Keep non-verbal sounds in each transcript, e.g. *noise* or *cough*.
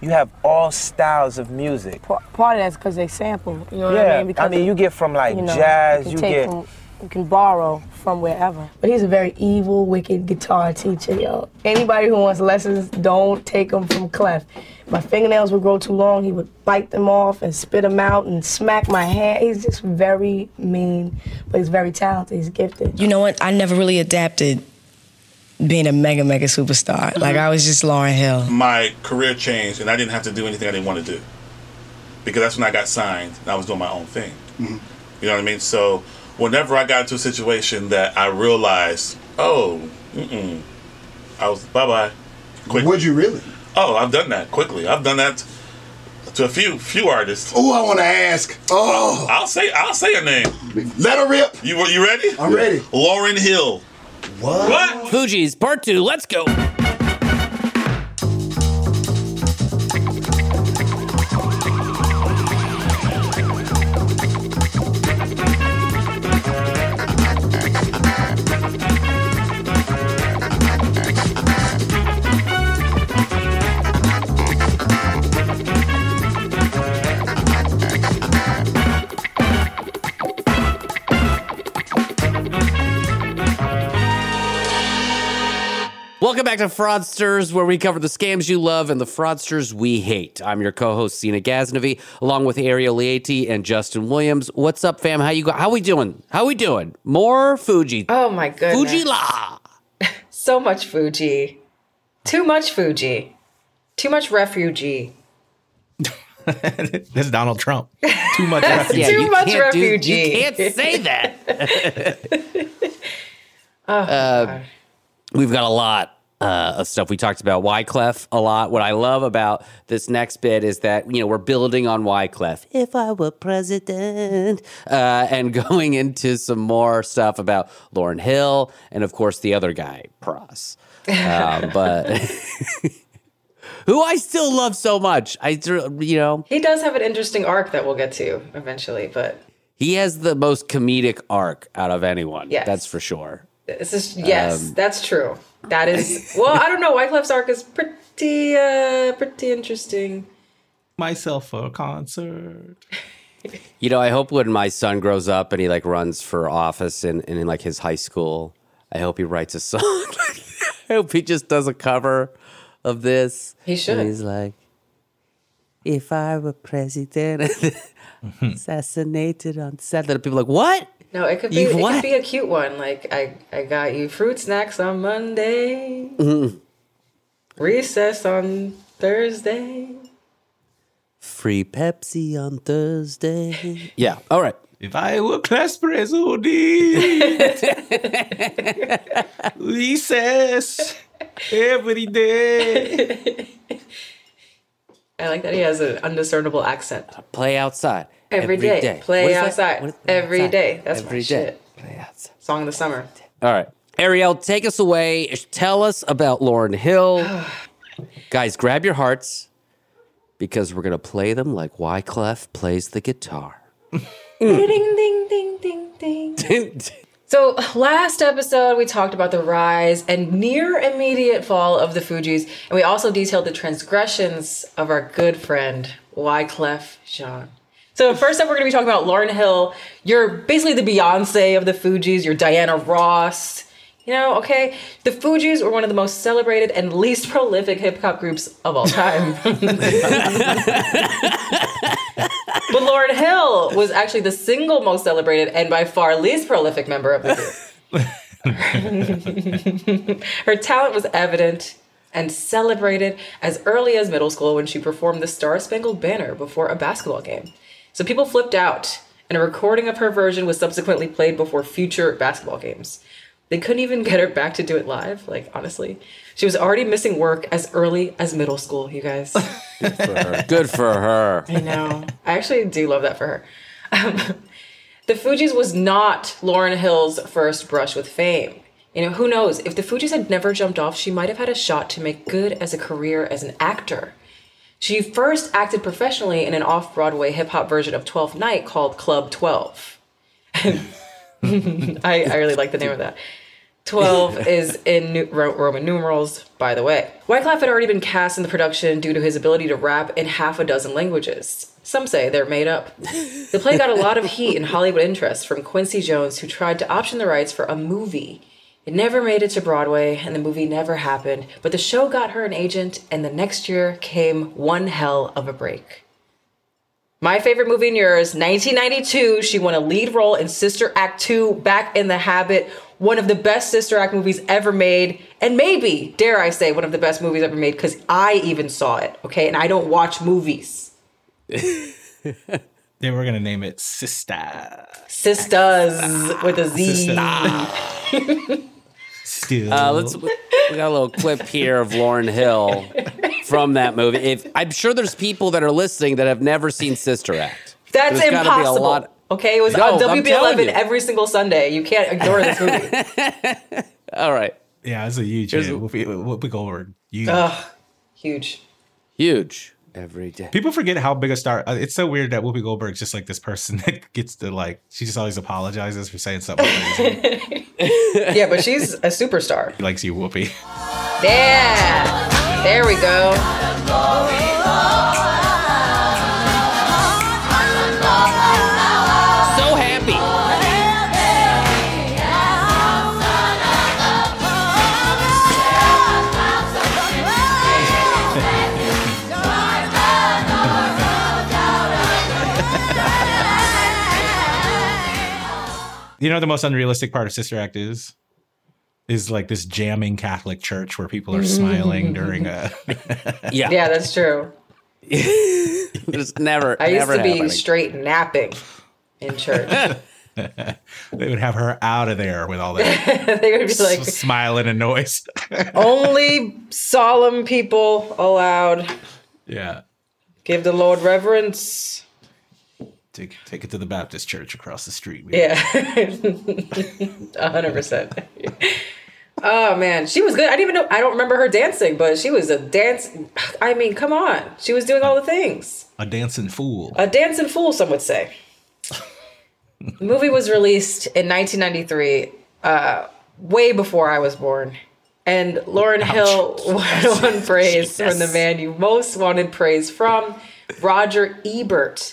you have all styles of music. Part of that's because they sample. You know what yeah, I mean? Because I mean, you get from like you know, jazz, you, you, take get. From, you can borrow from wherever. But he's a very evil, wicked guitar teacher, yo. Anybody who wants lessons, don't take them from Clef. My fingernails would grow too long. He would bite them off and spit them out and smack my hand. He's just very mean, but he's very talented. He's gifted. You know what? I never really adapted being a mega, mega superstar. Mm-hmm. Like, I was just Lauryn Hill. my career changed and I didn't have to do anything I didn't want to do. Because that's when I got signed and I was doing my own thing. Mm-hmm. You know what I mean? So whenever I got into a situation that I realized, oh, mm-mm, I was bye bye. Would you really? Oh, I've done that quickly. I've done that to a few few artists. Oh, I want to ask. Oh, I'll say I'll say a name. let her rip. You were you ready? I'm ready. Lauryn Hill. What? Fugees part two. Let's go. Back to Fraudsters, where we cover the scams you love and the fraudsters we hate. I'm your co-host Sina Ghaznavi, along with Ariel Elias and Justin Williams. What's up, fam? How you go? How we doing? How we doing? More Fuji. Oh my goodness. Fuji la. *laughs* So much Fuji. Too much Fuji. Too much refugee. *laughs* That's Donald Trump. *laughs* Too much refugee. Yeah, Too much can't do- refugee. you can't say that. Oh, Uh, we've got a lot uh, stuff. We talked about Wyclef a lot. What I love about this next bit is that you know we're building on Wyclef. If I were president, uh, and *laughs* going into some more stuff about Lauryn Hill and of course the other guy, Pras. Um, *laughs* but *laughs* who I still love so much. I you know He does have an interesting arc that we'll get to eventually, but he has the most comedic arc out of anyone. Yes. that's for sure. this is yes, Um, that's true. That is *laughs* well, I don't know. Wyclef's arc is pretty uh pretty interesting. Myself for a concert. *laughs* You know, I hope when my son grows up and he like runs for office in, in, in like his high school, I hope he writes a song. *laughs* I hope he just does a cover of this. He should. And he's like, if I were president, assassinated on set. Saturday. People are like, what? No, it could be You've it what? could be a cute one. Like I I got you fruit snacks on Monday. Mm-hmm. Recess on Thursday. Free Pepsi on Thursday. *laughs* yeah. All right. If I were class president, *laughs* recess every day. *laughs* I like that he has an undiscernible accent. Play outside. Every day. Play What is outside. What is- Every outside. day. That's Every my day. shit. Play outside. Song of the summer. All right. Ariel, take us away. Tell us about Lauryn Hill. *sighs* Guys, grab your hearts because we're going to play them like Wyclef plays the guitar. *laughs* ding ding ding *laughs* ding ding. So, last episode, we talked about the rise and near immediate fall of the Fugees, and we also detailed the transgressions of our good friend, Wyclef Jean. So, first up, we're going to be talking about Lauryn Hill. You're basically the Beyonce of the Fugees, you're Diana Ross. You know, okay, the Fugees were one of the most celebrated and least prolific hip hop groups of all time. *laughs* but Lauryn Hill was actually the single most celebrated and by far least prolific member of the group. *laughs* Her talent was evident and celebrated as early as middle school when she performed the Star Spangled Banner before a basketball game. So people flipped out, and a recording of her version was subsequently played before future basketball games. They couldn't even get her back to do it live, like, honestly. She was already missing work as early as middle school, you guys. *laughs* Good for her. Good for her. I know. I actually do love that for her. Um, *laughs* the Fugees was not Lauryn Hill's first brush with fame. You know, who knows? If the Fugees had never jumped off, she might have had a shot to make good as a career as an actor. She first acted professionally in an off Broadway hip hop version of Twelfth Night called Club 12. *laughs* I, I really like the name of that. 12 *laughs* is in Ro- Roman numerals, by the way. Wyclef had already been cast in the production due to his ability to rap in half a dozen languages. Some say they're made up. The play got a lot of heat and Hollywood interest from Quincy Jones, who tried to option the rights for a movie. It never made it to Broadway, and the movie never happened, but the show got her an agent, and the next year came one hell of a break. My favorite movie and yours, 1992. She won a lead role in Sister Act 2, Back in the Habit, one of the best Sister Act movies ever made, and maybe, dare I say, one of the best movies ever made because I even saw it, okay? And I don't watch movies. *laughs* Then we're gonna name it Sister. Sisters with a Z. *laughs* Still. Uh, let's. We got a little clip here of Lauryn Hill from that movie. If I'm sure there's people that are listening that have never seen Sister Act. That's There's be a impossible. lot- Okay, it was No, on I'm WB11 every single Sunday. You can't ignore this movie. *laughs* All right. Yeah, it's a huge Here's hit. Whoopi, Whoopi Goldberg. Huge. Ugh, huge. Huge. Every day. People forget how big a star. uh, It's so weird that Whoopi Goldberg's just like this person *laughs* that gets to like. She just always apologizes for saying something crazy. *laughs* Yeah, but she's a superstar. He likes you, Whoopi. Yeah. There we go. You know the most unrealistic part of Sister Act is is like this jamming Catholic church where people are smiling during a. *laughs* Yeah. Yeah, that's true. *laughs* It's never. I used never to be happening. straight napping in church. *laughs* they would have her out of there with all that they would be like, s- smiling and noise. only solemn people allowed. yeah. Give the Lord reverence. Take take it to the Baptist church across the street. Yeah. *laughs* A hundred percent. Oh man, she was good. I didn't even know. I don't remember her dancing, but she was a dance. I mean, come on, she was doing all the things. A dancing fool. A dancing fool, some would say. the movie was released in 1993, uh, way before I was born. And Lauryn Hill won *laughs* praise from the man you most wanted praise from, Roger Ebert.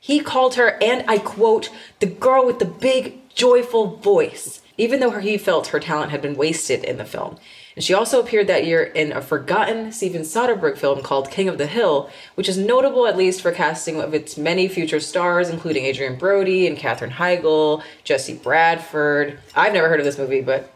He called her, and I quote, the girl with the big, joyful voice, even though he felt her talent had been wasted in the film. And she also appeared that year in a forgotten Steven Soderbergh film called King of the Hill, which is notable at least for casting of its many future stars, including Adrien Brody and Katherine Heigl, Jesse Bradford. I've never heard of this movie, but.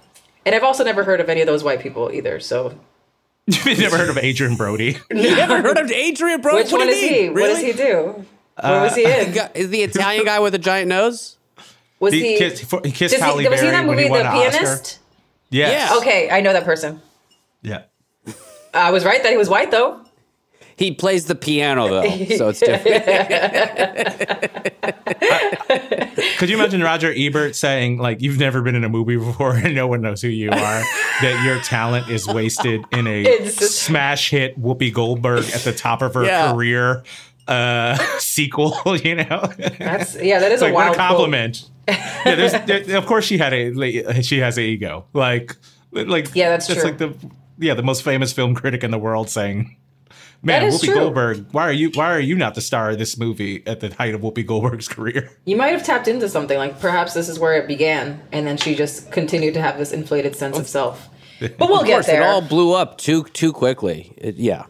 And I've also never heard of any of those white people either, so. *laughs* You've never heard of Adrien Brody? You never heard of Adrien Brody? Which What one do is you he? mean? What does he do? What was he uh, in? *laughs* Is the Italian guy with a giant nose? Was He he? kissed- he kissed does Halle was he in that Berry when he movie, The. Pianist? Yes. Yeah. Okay, I know that person. Yeah. I was right that he was white though. He plays the piano though, so it's *laughs* different. Could you imagine Roger Ebert saying, like, you've never been in a movie before and no one knows who you are, *laughs* that your talent is wasted in a It's smash hit Whoopi Goldberg at the top of her Yeah. career uh, *laughs* sequel, *laughs* you know? That's yeah, that is It's a like, wild what a quote. compliment. *laughs* yeah, there's, there- of course she had a, like, she has an ego. Like, like, Yeah, that's true. like the, yeah, the most famous film critic in the world saying, Man, Whoopi true. Goldberg. Why are you? Why are you not the star of this movie at the height of Whoopi Goldberg's career? You might have tapped into something. Like perhaps this is where it began, and then she just continued to have this inflated sense of self. But we'll of get course, there. it all blew up too too quickly. It, yeah.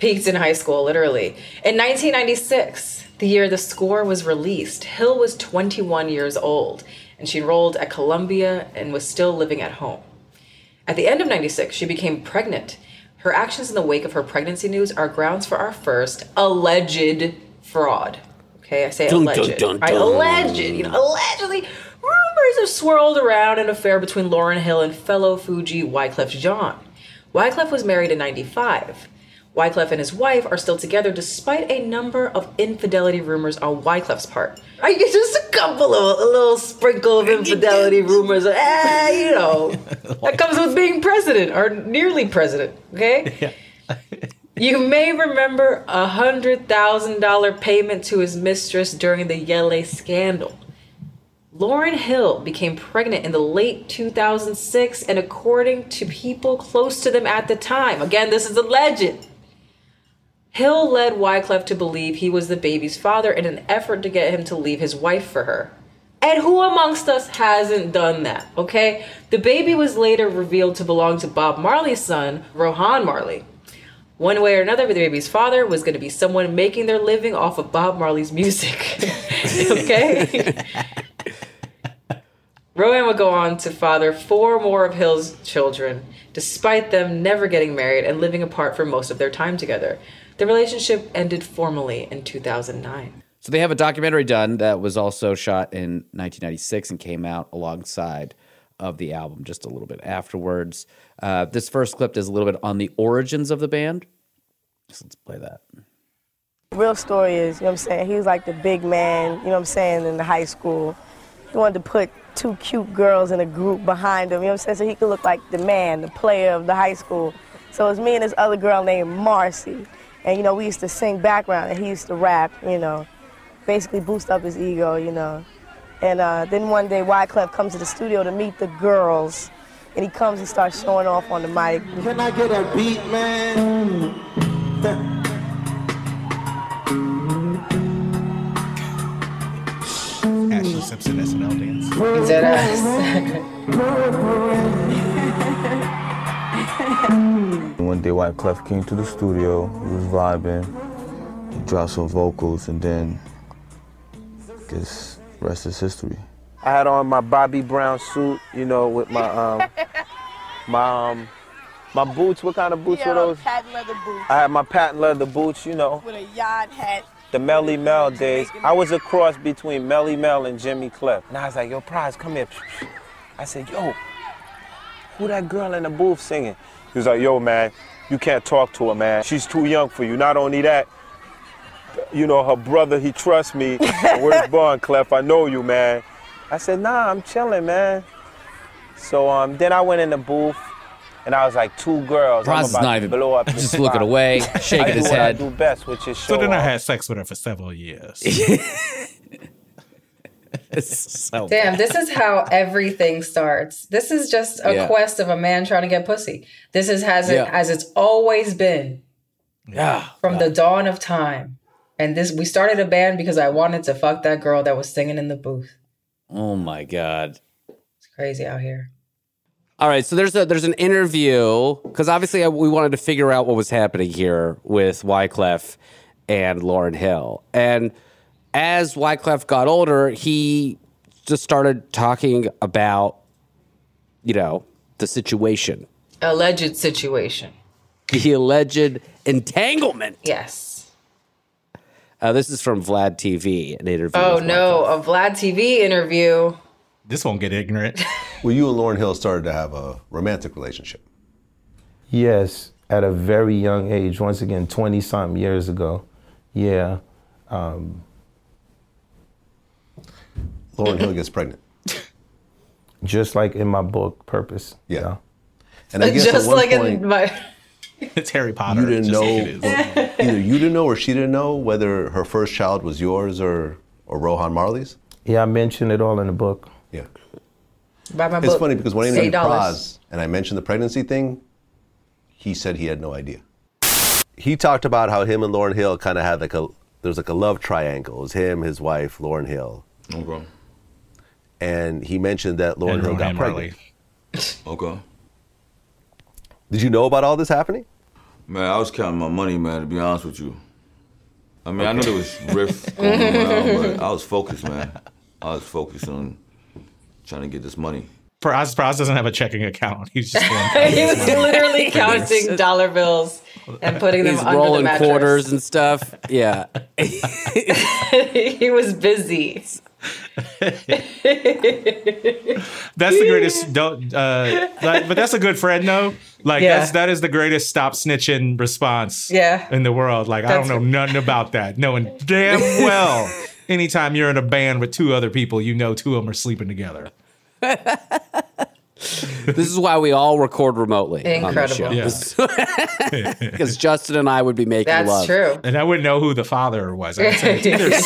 Peaked in high school, literally. In 1996, the year the score was released, Hill was 21 years old, and she enrolled at Columbia and was still living at home. At the end of 96, she became pregnant. Her actions in the wake of her pregnancy news are grounds for our first alleged fraud. Okay, I say Dun, alleged. dun, dun, Right, dun. alleged. You know, allegedly, rumors have swirled around an affair between Lauryn Hill and fellow Fugee Wyclef Jean. Wyclef was married in 95. Wyclef and his wife are still together despite a number of infidelity rumors on Wyclef's part. I get just a couple of a little sprinkle of infidelity rumors. Eh, you know, *laughs* that comes with being president or nearly president. Okay. *laughs* You may remember a hundred thousand dollar payment to his mistress during the Yele scandal. Lauryn Hill became pregnant in the late 2006, and according to people close to them at the time, again, this is alleged. Hill led Wyclef to believe he was the baby's father in an effort to get him to leave his wife for her. And who amongst us hasn't done that, okay? The baby was later revealed to belong to Bob Marley's son, Rohan Marley. One way or another, the baby's father was going to be someone making their living off of Bob Marley's music. *laughs* okay? *laughs* Rohan would go on to father four more of Hill's children, despite them never getting married and living apart for most of their time together. The relationship ended formally in 2009. So they have a documentary done that was also shot in 1996 and came out alongside of the album just a little bit afterwards. Uh, this first clip is a little bit on the origins of the band. So let's play that. Real story is, you know what I'm saying, he was like the big man, you know what I'm saying, in the high school. He wanted to put two cute girls in a group behind him, you know what I'm saying, so he could look like the man, the player of the high school. So it was me and this other girl named Marcy. And, you know, we used to sing background and he used to rap, you know, basically boost up his ego, you know. And uh, then one day Wyclef comes to the studio to meet the girls. And he comes and starts showing off on the mic. Can I get a beat, man? Ashlee Simpson SNL dance. Dead ass. *laughs* *laughs* One day Wyclef came to the studio, he was vibing, he dropped some vocals, and then I guess rest is history. I had on my Bobby Brown suit, you know, with my um my um my boots. What kind of boots were those? patent leather boots I had my patent leather boots, you know, with a yard hat. the Melle Mel days. I was a cross between Melle Mel and Jimmy Cliff. And I was like, yo, Pras, come here. I said, yo, who that girl in the booth singing? He was like, yo, man, you can't talk to her, man. She's too young for you. Not only that, you know, her brother, he trusts me. *laughs* Where's Bond, Clef? I know you, man. I said, nah, I'm chilling, man. So um, then I went in the booth, and I was like, two girls. I'm Bronze is about not to even blow up *laughs* just the looking spot. away, *laughs* I shaking do his what I head. do best, which is show So then I had sex with her for several years. *laughs* so Damn, this is how everything starts. This is just a Yeah. quest of a man trying to get pussy. This is has it Yeah. as it's always been Yeah. from the dawn of time. And this we started a band because I wanted to fuck that girl that was singing in the booth. Oh my god. It's crazy out here. All right, so there's a there's an interview because obviously I, we wanted to figure out what was happening here with Wyclef and Lauryn Hill, and as Wyclef got older, he just started talking about, you know, the situation, Alleged situation. the alleged entanglement. Yes. Uh, this is from Vlad TV, an interview. Oh with no, a Vlad TV interview. This won't get ignorant. *laughs* Well, you and Lauryn Hill started to have a romantic relationship. Yes, at a very young age, once again, 20 something years ago. Yeah. Um, Lauryn Hill gets pregnant. *laughs* just like in my book, Purpose. Yeah. And I guess Just at one like point, in my *laughs* it's Harry Potter. you didn't just know, like either you didn't know or she didn't know whether her first child was yours or, or Rohan Marley's. Yeah, I mentioned it all in the book. Yeah. by my It's book. funny because when I Eight interviewed. Pras and I mentioned the pregnancy thing, he said he had no idea. he talked about how him and Lauryn Hill kind of had like a there was like a love triangle. It was him, his wife, Lauryn Hill. Okay. And he mentioned that Lauryn And Hill got Rohan pregnant. *laughs* Okay. Did you know about all this happening? Man, I was counting my money, man, to be honest with you. I mean, I know there was riff *laughs* going around, but I was focused, man. I was focused on trying to get this money. Pras, Pras doesn't have a checking account. He's just going *laughs* he was literally counting dollar bills and putting them He's under the rolling mattress. quarters and stuff. Yeah. he was busy. That's the greatest. Don't, uh, like, but that's a good friend, though. Like Yeah. that's that is the greatest stop snitching response. Yeah. in the world. Like I don't That's- know nothing about that. Knowing damn *laughs* well, anytime you're in a band with two other people, you know two of them are sleeping together. *laughs* *laughs* this is why we all record remotely. Incredible. On this show. Because *laughs* Justin and I would be making love. That's love. true. And I wouldn't know who the father was. I'd say it's either *laughs*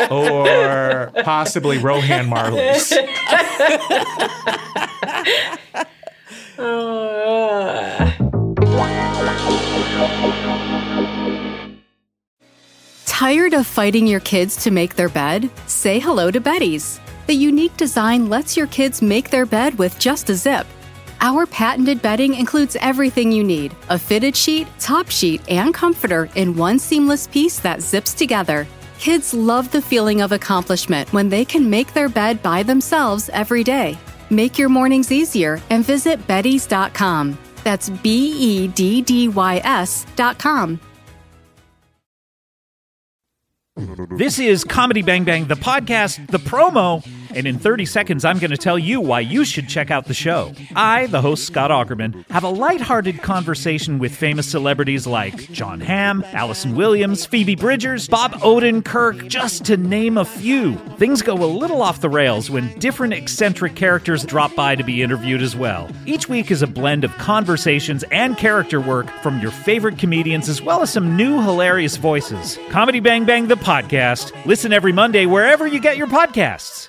Sina's or possibly Rohan Marley's. Tired of fighting your kids to make their bed? Say hello to Beddy's. The unique design lets your kids make their bed with just a zip. Our patented bedding includes everything you need a fitted sheet, top sheet, and comforter in one seamless piece that zips together. Kids love the feeling of accomplishment when they can make their bed by themselves every day. Make your mornings easier and visit Beddy's.com. That's B E D D Y S.com. This is Comedy Bang Bang, the podcast, the promo, and in 30 seconds, I'm going to tell you why you should check out the show. I, the host Scott Aukerman, have a lighthearted conversation with famous celebrities like Jon Hamm, Allison Williams, Phoebe Bridgers, Bob Odenkirk, just to name a few. Things go a little off the rails when different eccentric characters drop by to be interviewed as well. Each week is a blend of conversations and character work from your favorite comedians as well as some new hilarious voices. Comedy Bang Bang, the podcast. Listen every Monday wherever you get your podcasts.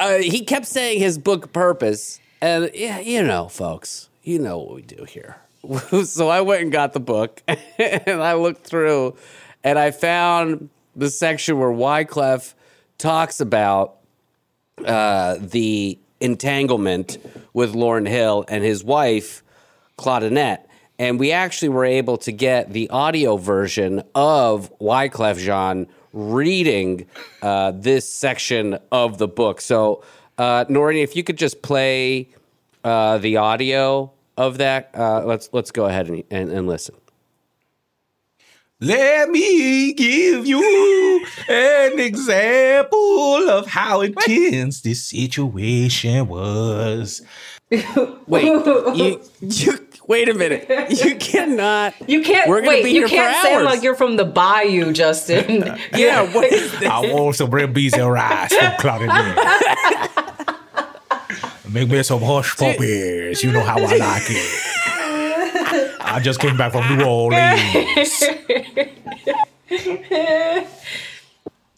Uh, he kept saying his book purpose, and yeah, you know, folks, you know what we do here. *laughs* so I went and got the book, *laughs* and I looked through, and I found the section where Wyclef talks about uh, the entanglement with Lauryn Hill and his wife, Claudinette. And we actually were able to get the audio version of Wyclef Jean reading uh, this section of the book. So, uh, Noreen, if you could just play uh, the audio of that, uh, let's let's go ahead and, and, and listen. Let me give you an example of how intense this situation was. *laughs* Wait, you, you wait a minute. *laughs* You cannot. You can't We're gonna wait. be you here for can't say it hours. like you're from the bayou, Justin. *laughs* *laughs* yeah, what is this? I want some red beans and rice from Claudinette. Make me some hush puppies. You know how I like it. I just came back from New Orleans.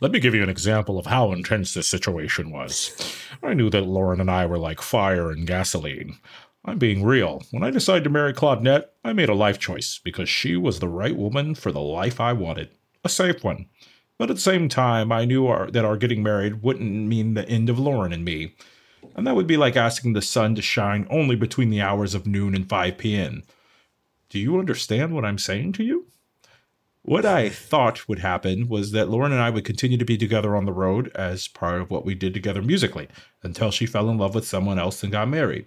Let me give you an example of how intense this situation was. I knew that Lauryn and I were like fire and gasoline. I'm being real. When I decided to marry Claudette, I made a life choice because she was the right woman for the life I wanted. A safe one. But at the same time, I knew our, that our getting married wouldn't mean the end of Lauryn and me. And that would be like asking the sun to shine only between the hours of noon and 5 p.m. Do you understand what I'm saying to you? What I thought would happen was that Lauryn and I would continue to be together on the road as part of what we did together musically until she fell in love with someone else and got married.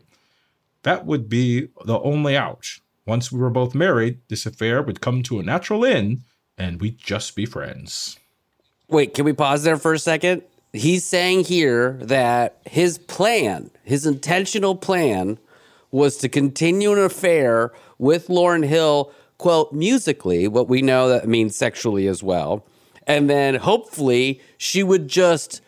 That would be the only out. Once we were both married, this affair would come to a natural end and we'd just be friends. Wait, can we pause there for a second? He's saying here that his plan, his intentional plan, was to continue an affair with Lauryn Hill quote, musically, what we know that means sexually as well. And then hopefully she would just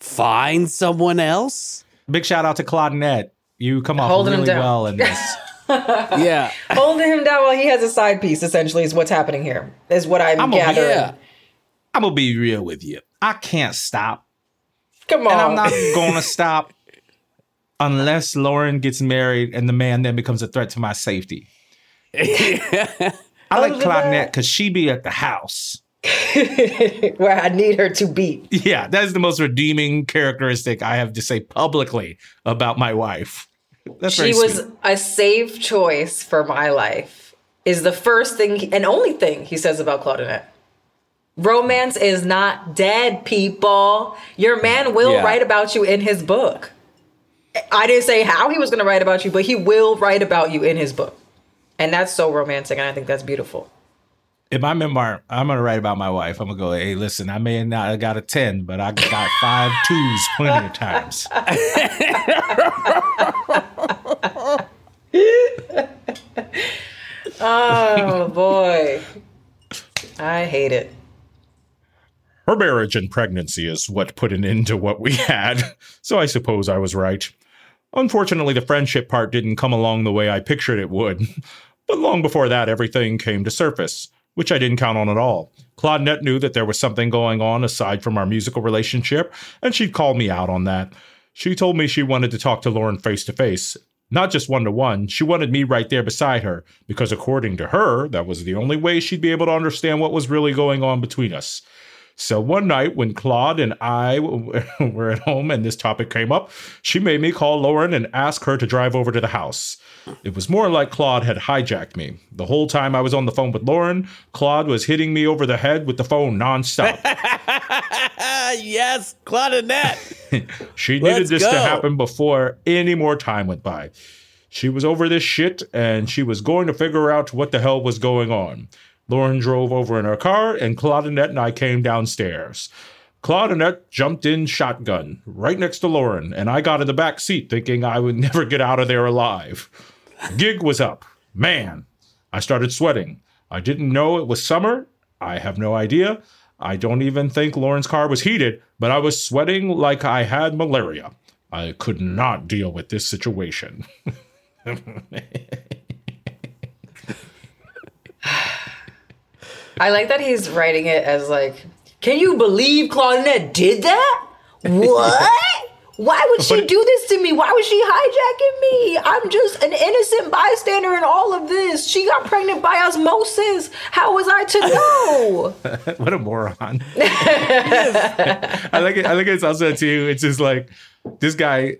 find someone else. Big shout out to Claudinette. You come off Holding him really down. well in this. *laughs* yeah. Holding him down while he has a side piece, essentially, is what's happening here, is what I'm, I'm gonna be- gathering. yeah. I'm gonna be real with you. I can't stop. Come on. And I'm not *laughs* gonna stop unless Lauryn gets married and the man then becomes a threat to my safety. *laughs* I like Claudinette because she be at the house. *laughs* Where I need her to be. Yeah, that is the most redeeming characteristic I have to say publicly about my wife. That's she was a safe choice for my life, is the first thing and only thing he says about Claudinette. Romance is not dead, people. Your man will Yeah. write about you in his book. I didn't say how he was going to write about you, but he will write about you in his book. And that's so romantic, and I think that's beautiful. In my memoir, I'm gonna write about my wife. I'm gonna go, hey, listen, I may not have got a 10, but I got five *laughs* twos plenty of times. *laughs* Oh, boy. I hate it. Her marriage and pregnancy is what put an end to what we had, so I suppose I was right. Unfortunately, the friendship part didn't come along the way I pictured it would. But long before that, everything came to surface, which I didn't count on at all. Claudinette knew that there was something going on aside from our musical relationship, and she'd called me out on that. She told me she wanted to talk to Lauryn face to face. Not just one to one, she wanted me right there beside her, because according to her, that was the only way she'd be able to understand what was really going on between us. So one night when Claude and I *laughs* were at home and this topic came up, she made me call Lauryn and ask her to drive over to the house. It was more like Claude had hijacked me. The whole time I was on the phone with Lauryn, Claude was hitting me over the head with the phone nonstop. *laughs* yes, Claudinette. *laughs* She needed Let's this go. to happen before any more time went by. She was over this shit and she was going to figure out what the hell was going on. Lauryn drove over in her car and Claudinette and I came downstairs. Claudinette jumped in shotgun right next to Lauryn, and I got in the back seat thinking I would *laughs* never get out of there alive. Gig was up. Man, I started sweating. I didn't know it was summer. I have no idea. I don't even think Lauryn's car was heated, but I was sweating like I had malaria. I could not deal with this situation. *laughs* *laughs* I like that he's writing it as like, can you believe Claudinette did that? What? Why would she do this to me? Why was she hijacking me? I'm just an innocent bystander in all of this. She got pregnant by osmosis. How was I to know? *laughs* what a moron. *laughs* I like it. I like it's also too. It's just like this guy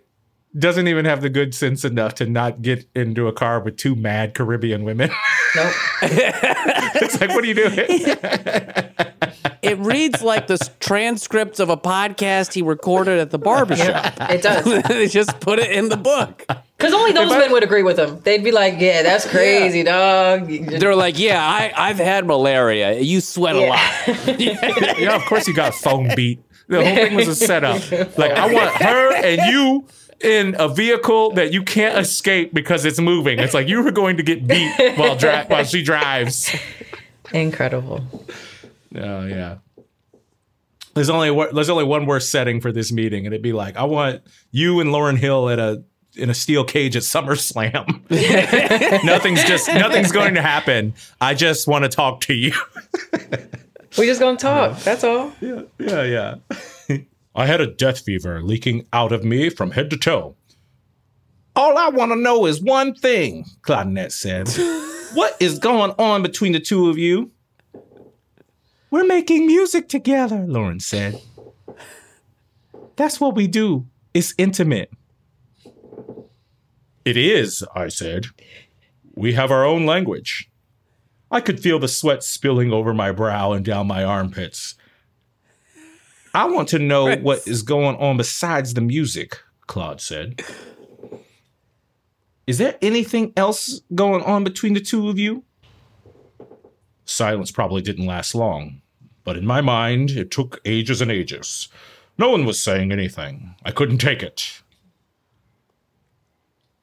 doesn't even have the good sense enough to not get into a car with two mad Caribbean women. *laughs* Nope. *laughs* it's like, what are you doing? *laughs* It reads like the transcripts of a podcast he recorded at the barbershop. it does. *laughs* they just put it in the book. Because only those men would agree with him. They'd be like, yeah, that's crazy, dog. They're like, yeah, I, I've had malaria. You sweat a lot. yeah, of course you got phone beat. The whole thing was a setup. Like, I want her and you in a vehicle that you can't escape because it's moving. It's like you were going to get beat while dri- *laughs* while she drives. Incredible. Oh yeah. There's only one- there's only one worse setting for this meeting, and it'd be like, I want you and Lauryn Hill at a in a steel cage at SummerSlam. *laughs* nothing's just nothing's going to happen. I just want to talk to you. We just gonna talk. That's all. Yeah, yeah, yeah. I had a death fever leaking out of me from head to toe. All I want to know is one thing, Claudinette said. *laughs* what is going on between the two of you? We're making music together, Lauryn said. That's what we do It's intimate. It is, I said. We have our own language. I could feel the sweat spilling over my brow and down my armpits. I want to know what is going on besides the music, Claude said. Is there anything else going on between the two of you? Silence probably didn't last long, but in my mind, it took ages and ages. No one was saying anything. I couldn't take it.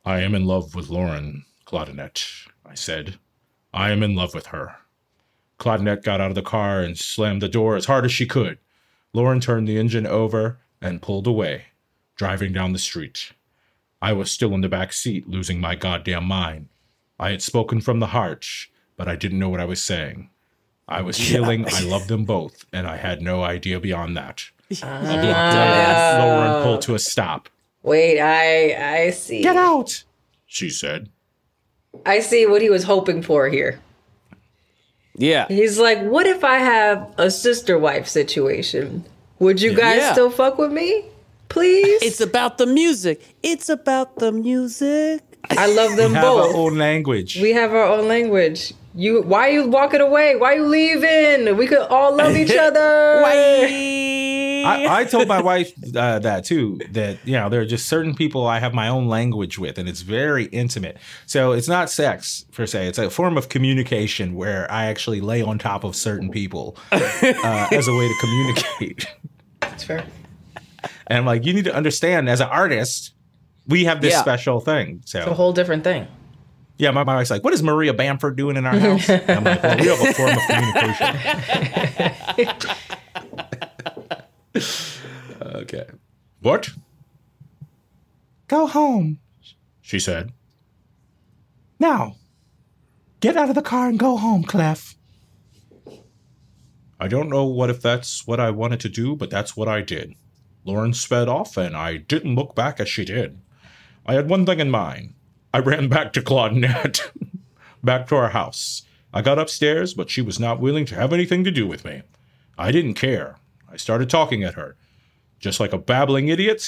I am in love with Lauryn, Claudinette, I said. I am in love with her. Claudinette got out of the car and slammed the door as hard as she could. Lauryn turned the engine over and pulled away, driving down the street. I was still in the back seat, losing my goddamn mind. I had spoken from the heart, but I didn't know what I was saying. I was Yeah. feeling I *laughs* loved them both, and I had no idea beyond that. A block ah. later, Lauryn pulled to a stop. Wait, I I see. Get out, she said. I see what he was hoping for here. Yeah. He's like, what if I have a sister wife situation? Would you guys Yeah. still fuck with me? Please? It's about the music. It's about the music. I love them we have both. our own language. We have our own language. You why you walking away? Why are you leaving? We could all love each *laughs* other. I, I told my *laughs* wife uh, that too. That you know there are just certain people I have my own language with, and it's very intimate. So it's not sex per se; it's a form of communication where I actually lay on top of certain people uh, *laughs* as a way to communicate. That's fair. And I'm like, you need to understand, as an artist, we have this Yeah. special thing. So It's a whole different thing. yeah, my, my wife's like, what is Maria Bamford doing in our house? And *laughs* I'm like, well, we have a form of communication. *laughs* okay. What? Go home, she said. Now, get out of the car and go home, Clef. I don't know what if that's what I wanted to do, but that's what I did. Lauryn sped off, and I didn't look back as she did. I had one thing in mind. I ran back to Claudinette, *laughs* back to our house. I got upstairs, but she was not willing to have anything to do with me. I didn't care. I started talking at her, just like a babbling idiot,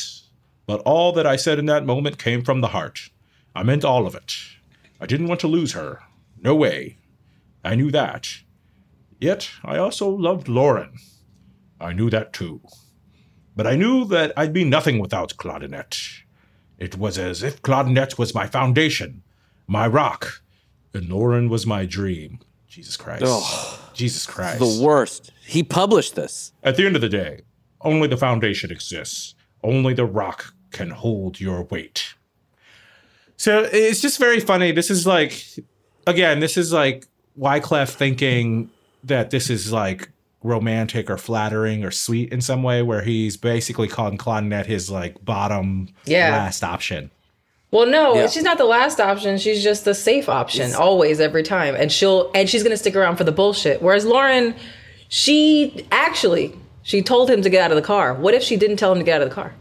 but all that I said in that moment came from the heart. I meant all of it. I didn't want to lose her. No way. I knew that. Yet I also loved Lauryn. I knew that too. But I knew that I'd be nothing without Claudinette. It was as if Claudinette was my foundation, my rock, and Lauryn was my dream. Jesus Christ. Jesus Christ. The worst. He published this. At the end of the day, only the foundation exists. Only the rock can hold your weight. So it's just very funny. This is like, again, this is like Wyclef thinking that this is like romantic or flattering or sweet in some way, where he's basically calling Claudinette his like bottom Yeah. last option. Well, no, Yeah. she's not the last option. She's just the safe option, always, every time. And she'll and she's gonna stick around for the bullshit. Whereas Lauryn, she actually she told him to get out of the car. What if she didn't tell him to get out of the car?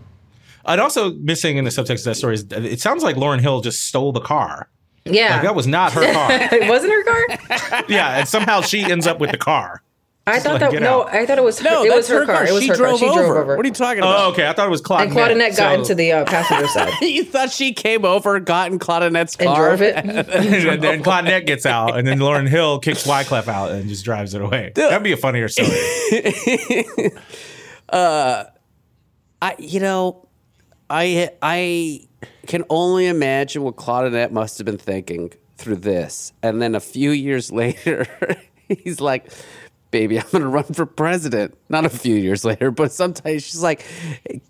I'd also missing in the subtext of that story is it sounds like Lauryn Hill just stole the car. Yeah, Like, that was not her car. *laughs* it wasn't her car. *laughs* yeah, and somehow she ends up with the car. I thought like, that no, out. I thought it was her, No, it that's was her, her car. car. It was She her car. drove She drove over. over. What are you talking about? Oh, okay. I thought it was Claudinette. And Claudinette got So- into the uh, passenger side. *laughs* you thought she came over, got in Claudinette's And drove it? and *laughs* then Claudinette gets out, and then Lauryn Hill kicks Wyclef out and just drives it away. That'd be a funnier story. *laughs* uh, I you know, I I can only imagine what Claudinette must have been thinking through this, and then a few years later, he's like. Baby, *laughs* I'm gonna run for president. Not a few years later, but sometimes she's like,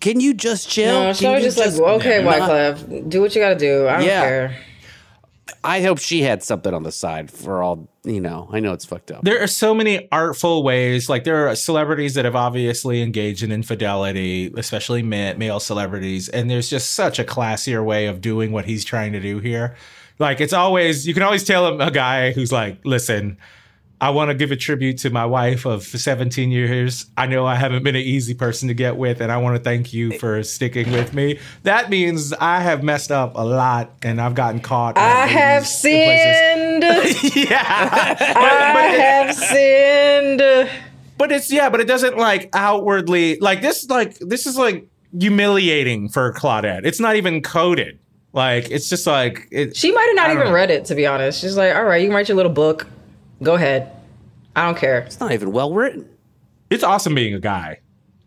"Can you just chill?" No, she Can was you just like, okay, not- Wyclef, do what you gotta do. I don't Yeah. care. I hope she had something on the side for all you know. I know it's fucked up. There are so many artful ways. Like there are celebrities that have obviously engaged in infidelity, especially male celebrities, and there's just such a classier way of doing what he's trying to do here. Like it's always you can always tell him a guy who's like, listen. I want to give a tribute to my wife of 17 years. I know I haven't been an easy person to get with, and I want to thank you for sticking with me. That means I have messed up a lot, and I've gotten caught. I have sinned. *laughs* yeah. I have sinned. But it's yeah, but it doesn't like outwardly like this. Like this is like humiliating for Claudette. It's not even coded. Like it's just like it, She might have not even know. read it, to be honest. She's like, all right, you can write your little book. Go ahead. I don't care. It's not even well written. It's awesome being a guy.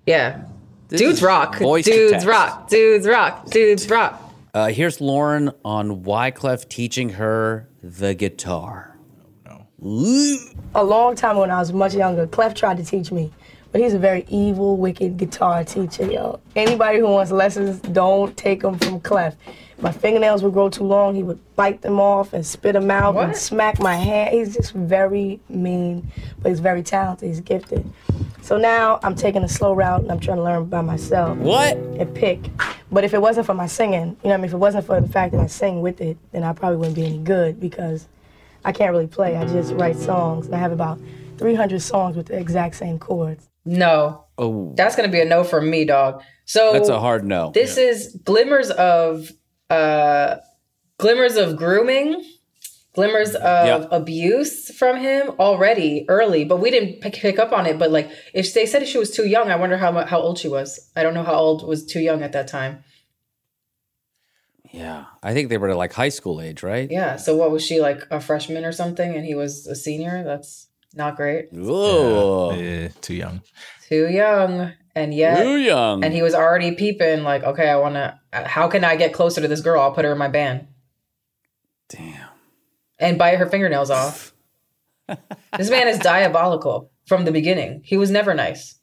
Yeah. This Dudes rock. Dudes text. rock. Dudes rock. Dudes rock. Uh, here's Lauryn on Wyclef teaching her the guitar. No, A long time when I was much younger, Clef tried to teach me, but he's a very evil, wicked guitar teacher, yo. Anybody who wants lessons, don't take them from Clef. My fingernails would grow too long, he would bite them off and spit them out and smack my hand. He's just very mean, but he's very talented, he's gifted. So now I'm taking a slow route and I'm trying to learn by myself. What? And pick. But if it wasn't for my singing, you know what I mean? If it wasn't for the fact that I sing with it, then I probably wouldn't be any good because I can't really play. I just write songs and I have about 300 songs with the exact same chords. No. Oh. That's gonna be a no from me, dog. So That's a hard no. This is glimmers of uh glimmers of grooming, glimmers of Yeah. abuse from him already early, but we didn't pick, pick up on it. But like, if they said she was too young, I wonder how how old she was. I don't know how old was too young at that time. Yeah. I think they were like high school age, right? Yeah. So what was she like a freshman or something, and he was a senior? That's not great. Whoa. Yeah, too young. Too young, and yet Too young. And he was already peeping, like, okay, I want to. How can I get closer to this girl? I'll put her in my band. Damn. And bite her fingernails off. *laughs* this man is diabolical from the beginning. He was never nice.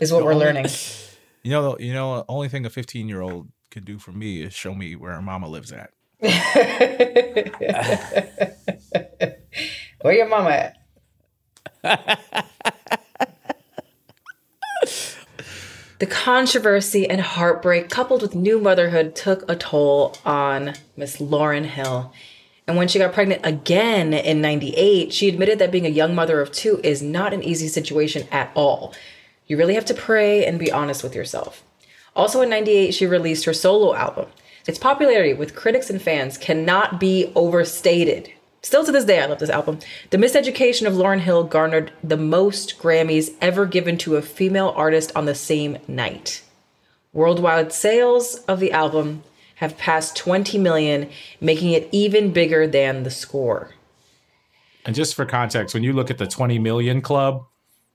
Is what The we're only- learning. *laughs* You know, you know, the only thing a 15 year old can do for me is show me where her mama lives at. *laughs* Where your mama at? The controversy and heartbreak, coupled with new motherhood, took a toll on Miss Lauryn Hill. And when she got pregnant again in 98, she admitted that being a young mother of two is not an easy situation at all. You really have to pray and be honest with yourself. Also in 98, she released her solo album. Its popularity with critics and fans cannot be overstated. Still to this day, I love this album. The Miseducation of Lauryn Hill garnered the most Grammys ever given to a female artist on the same night. Worldwide sales of the album have passed 20 million, making it even bigger than the score. And just for context, when you look at the 20 million club,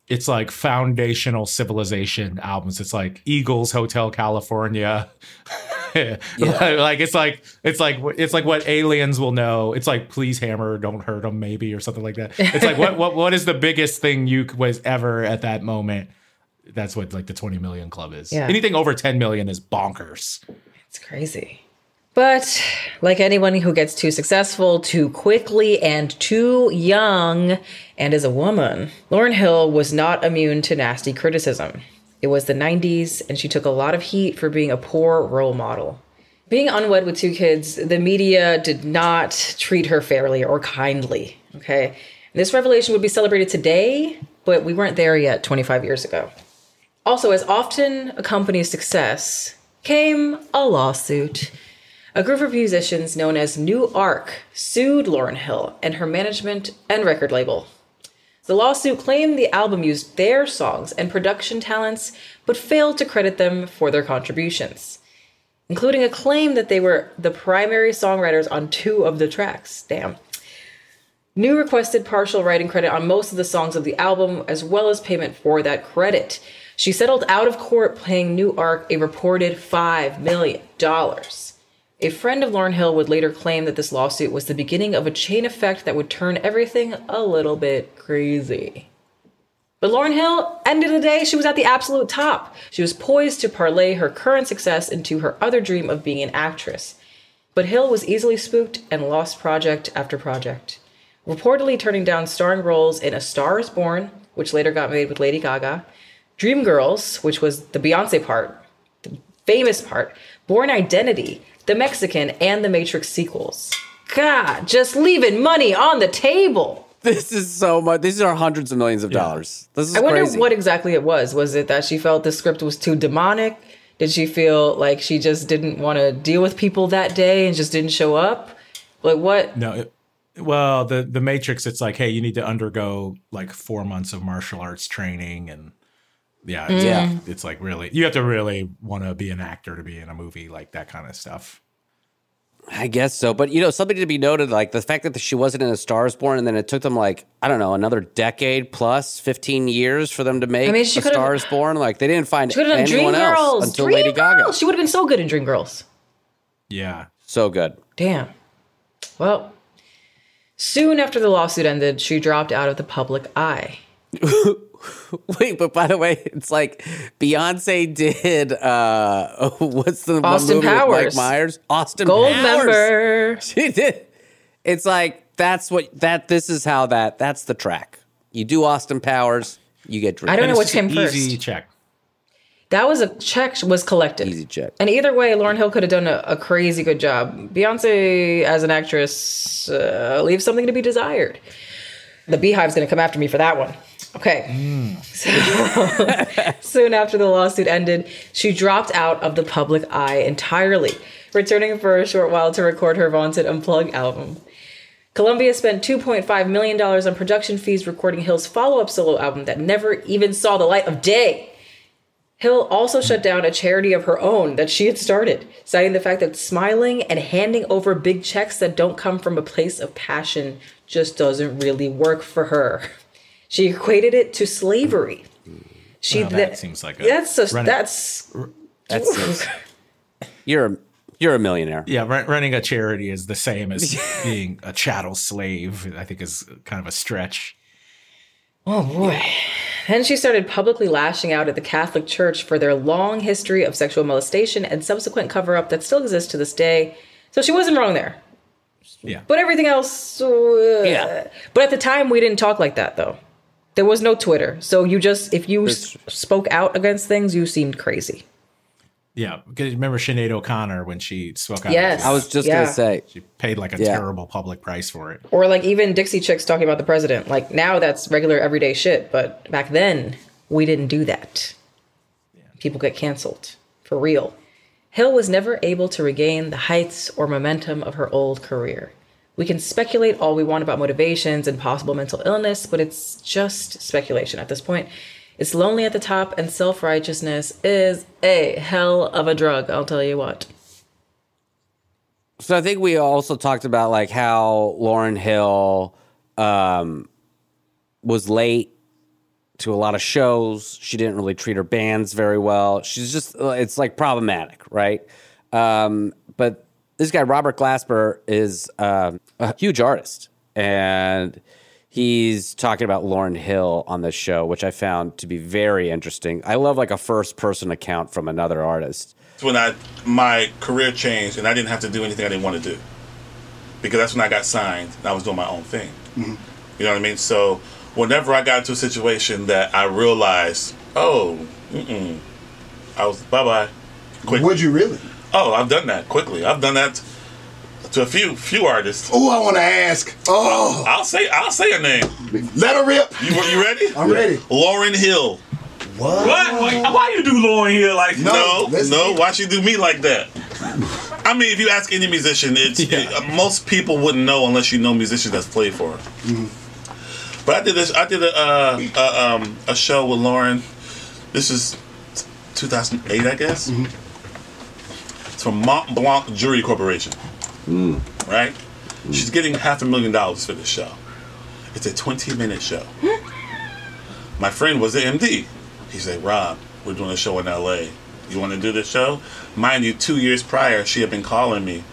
it's like foundational civilization albums. It's like Eagles Hotel California. *laughs* *laughs* like it's like it's like it's like what aliens will know. It's like please hammer, don't hurt them, maybe or something like that. It's like what what what is the biggest thing you was ever at that moment? That's what like the 20 million club is. Yeah. Anything over 10 million is bonkers. It's crazy. But like anyone who gets too successful too quickly and too young and is a woman, Lauryn Hill was not immune to nasty criticism. It was the 90s and she took a lot of heat for being a poor role model. Being unwed with two kids, the media did not treat her fairly or kindly. Okay. This revelation would be celebrated today, but we weren't there yet 25 years ago. Also, as often accompanies success, came a lawsuit. A group of musicians known as New Ark sued Lauryn Hill and her management and record label. The lawsuit claimed the album used their songs and production talents, but failed to credit them for their contributions, including a claim that they were the primary songwriters on two of the tracks. Damn. New requested partial writing credit on most of the songs of the album, as well as payment for that credit. She settled out of court, paying New Ark a reported $5 million. A friend of Lauryn Hill would later claim that this lawsuit was the beginning of a chain effect that would turn everything a little bit crazy. But Lauryn Hill, end of the day, she was at the absolute top. She was poised to parlay her current success into her other dream of being an actress. But Hill was easily spooked and lost project after project, reportedly turning down starring roles in A Star is Born, which later got made with Lady Gaga, Dreamgirls, which was the Beyonce part, famous part, Bourne Identity, The Mexican, and the Matrix sequels. God, just leaving money on the table. This is so much. These are hundreds of millions of dollars. This is I wonder crazy. what exactly it was. Was it that she felt the script was too demonic? Did she feel like she just didn't want to deal with people that day and just didn't show up? Like what? No, it, well, the the Matrix, it's like, hey, you need to undergo like four months of martial arts training, and Yeah, it's, Yeah. It's like really, you have to really want to be an actor to be in a movie like that kind of stuff. I guess so, but you know, something to be noted, like the fact that she wasn't in A Star Is Born, and then it took them like I don't know another decade plus, fifteen years for them to make I mean, she A could've- Star Is Born. Like they didn't find She could have done anyone else Dreamgirls. until Lady Gaga. She would have been so good in Dreamgirls. Yeah. So good. Damn. Well, soon after the lawsuit ended, she dropped out of the public eye. *laughs* *laughs* Wait, but by the way, it's like Beyonce did uh *laughs* what's the one Austin movie with Powers. Mike Myers? Austin Gold Powers. member. *laughs* She did. It's like that's what that this is how that that's the track. You do Austin Powers, you get I don't know And what it's came just an Easy check. That was a check was collected. Easy check. And either way, Lauryn Hill could have done a, a crazy good job. Beyonce, as an actress, uh, leaves something to be desired. The BeyHive's going to come after me for that one. Okay. Mm. So, *laughs* soon after the lawsuit ended, she dropped out of the public eye entirely, returning for a short while to record her vaunted Unplugged album. Columbia spent $2.5 million on production fees recording Hill's follow up solo album that never even saw the light of day. Hill also shut down a charity of her own that she had started, citing the fact that smiling and handing over big checks that don't come from a place of passion just doesn't really work for her. She equated it to slavery. She Well, that seems like a that's a, run- that's That's you're a you're a millionaire. Yeah, run, running a charity is the same as *laughs* being a chattel slave. I think is kind of a stretch. Oh boy. *sighs* Then she started publicly lashing out at the Catholic Church for their long history of sexual molestation and subsequent cover up that still exists to this day. So she wasn't wrong there. Yeah. But everything else. uh, Yeah. But at the time, we didn't talk like that, though. There was no Twitter. So you just, if you s- spoke out against things, you seemed crazy. Yeah, because remember Sinead O'Connor when she spoke out? Yes, I was just yeah. gonna say she paid like a Yeah. terrible public price for it. Or like even Dixie Chicks talking about the president. Like now that's regular everyday shit. But back then, we didn't do that. People get canceled. For real. Hill was never able to regain the heights or momentum of her old career. We can speculate all we want about motivations and possible mental illness, but it's just speculation at this point. It's lonely at the top, and self righteousness is a hell of a drug, I'll tell you what. So I think we also talked about like how Lauryn Hill um, was late to a lot of shows. She didn't really treat her bands very well. She's just it's like problematic, right? Um, but this guy Robert Glasper is um, a huge artist, and he's talking about Lauryn Hill on this show, which I found to be very interesting. I love like a first person account from another artist. It's when I my career changed and I didn't have to do anything I didn't want to do because that's when I got signed and I was doing my own thing. You know what I mean? So whenever I got into a situation that I realized, oh, mm-mm, I was bye bye. Would you really? Oh, I've done that quickly. I've done that to a few few artists. Oh, I want to ask. Oh, I'll say I'll say a name. let her rip. You you ready? I'm ready. Lauryn Hill. What? What? Why, why you do Lauryn Hill like No, no? let's No, why she do me like that? I mean, if you ask any musician, it's uh, most people wouldn't know unless you know musicians that's played for her. Mm-hmm. But I did this. I did a uh, a, um, a show with Lauryn. This is 2008, I guess. Mm-hmm. From Mont Blanc Jewelry Corporation. Hmm. Right? Hmm. She's getting half a million dollars for this show. It's a 20 minute show. Hmm. My friend was the MD. He said, Rob, we're doing a show in LA. You want to do this show? Mind you, two years prior, she had been calling me,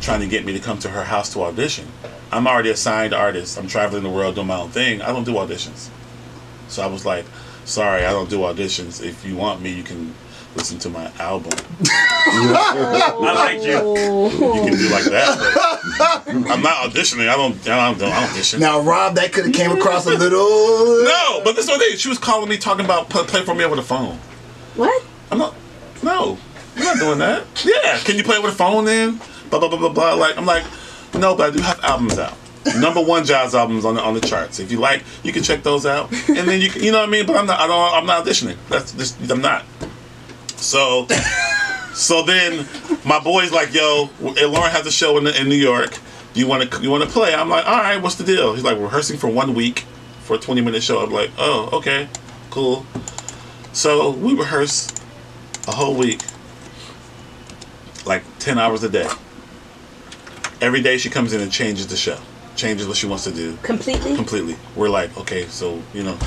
trying to get me to come to her house to audition. I'm already a signed artist. I'm traveling the world doing my own thing. I don't do auditions. So I was like, sorry, I don't do auditions. If you want me, you can listen to my album. *laughs* I like you. You can do like that. but *laughs* I'm not auditioning. I don't. I don't, I don't audition. Now, Rob, that could have came across a little. *laughs* No, but this one day she was calling me talking about play, play for me over the phone. What? I'm not. No, I'm not doing that. Yeah, can you play with a phone then? Blah blah blah blah blah. Like I'm like, no, but I do have albums out. Number one jazz albums on the on the charts. If you like, you can check those out, and then you can, you know what I mean. But I'm not. I don't. I'm not auditioning. That's just. I'm not. So. So then, my boy's like, "Yo, Lauryn has a show in, in New York. Do you want to you want to play?" I'm like, "All right, what's the deal?" He's like, "Rehearsing for one week for a 20 minute show." I'm like, "Oh, okay, cool." So we rehearse a whole week, like 10 hours a day. Every day she comes in and changes the show, changes what she wants to do. Completely? Completely. We're like, okay, so, you know.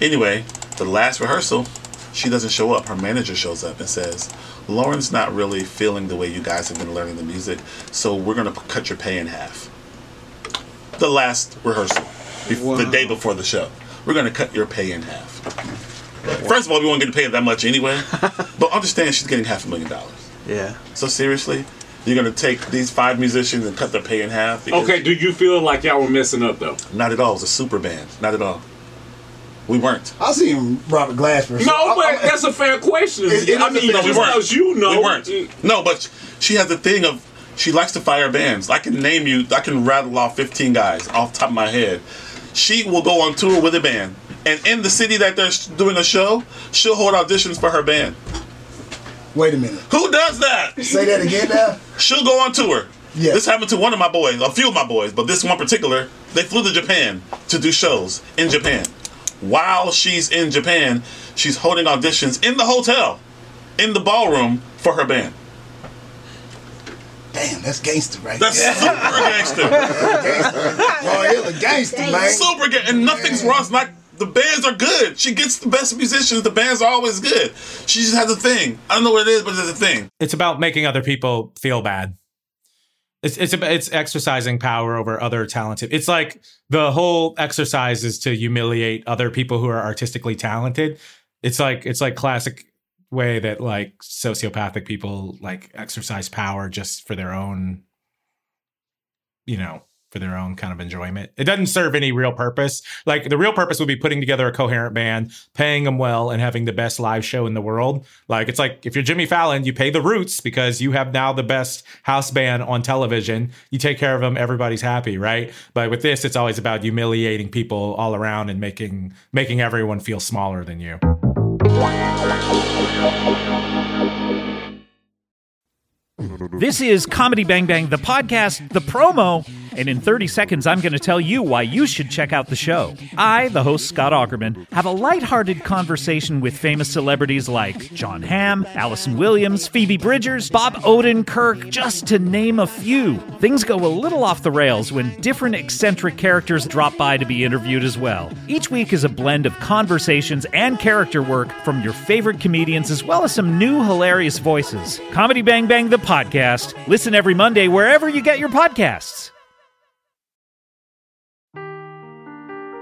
Anyway, the last rehearsal, she doesn't show up. Her manager shows up and says, Lauryn's not really feeling the way you guys have been learning the music, so we're going to cut your pay in half. The last rehearsal, bef- the day before the show. We're going to cut your pay in half. First of all, we won't get paid that much anyway, *laughs* but understand she's getting half a million dollars. Yeah. So seriously, you're going to take these five musicians and cut their pay in half? Okay, do you feel like y'all were messing up though? Not at all. It was a super band. Not at all. We weren't. I seen Robert Glasper. No, but that's a fair question. I mean, No, we weren't. as you know, we weren't. No, but she has the thing of she likes to fire bands. I can name you. I can rattle off 15 guys off the top of my head. She will go on tour with a band, and in the city that they're doing a show, she'll hold auditions for her band. Wait a minute. Who does that? Say that again now. She'll go on tour. Yeah. This happened to one of my boys, a few of my boys, but this one particular, they flew to Japan to do shows in Japan. While she's in Japan, she's holding auditions in the hotel, in the ballroom for her band. Damn, that's gangster, right? That's there. super gangster. *laughs* Boy, he's a gangster, man. Super gangster. And nothing's wrong. It's Like, the bands are good. She gets the best musicians. The bands are always good. She just has a thing. I don't know what it is, but it's a thing. It's about making other people feel bad. It's it's it's exercising power over other talented. It's like the whole exercise is to humiliate other people who are artistically talented. It's like it's like classic way that like sociopathic people like exercise power just for their own you know for their own kind of enjoyment. It doesn't serve any real purpose. Like the real purpose would be putting together a coherent band paying them well and having the best live show in the world. Like it's like if you're jimmy fallon you pay the roots because you have now the best house band on television. You take care of them everybody's happy right? But with this it's always about humiliating people all around and making making everyone feel smaller than you. This is Comedy Bang Bang, the podcast, the promo, and in 30 seconds, I'm going to tell you why you should check out the show. I, the host Scott Aukerman, have a lighthearted conversation with famous celebrities like Jon Hamm, Allison Williams, Phoebe Bridgers, Bob Odenkirk, just to name a few. Things go a little off the rails when different eccentric characters drop by to be interviewed as well. Each week is a blend of conversations and character work from your favorite comedians as well as some new hilarious voices. Comedy Bang Bang, the podcast. Listen every Monday wherever you get your podcasts.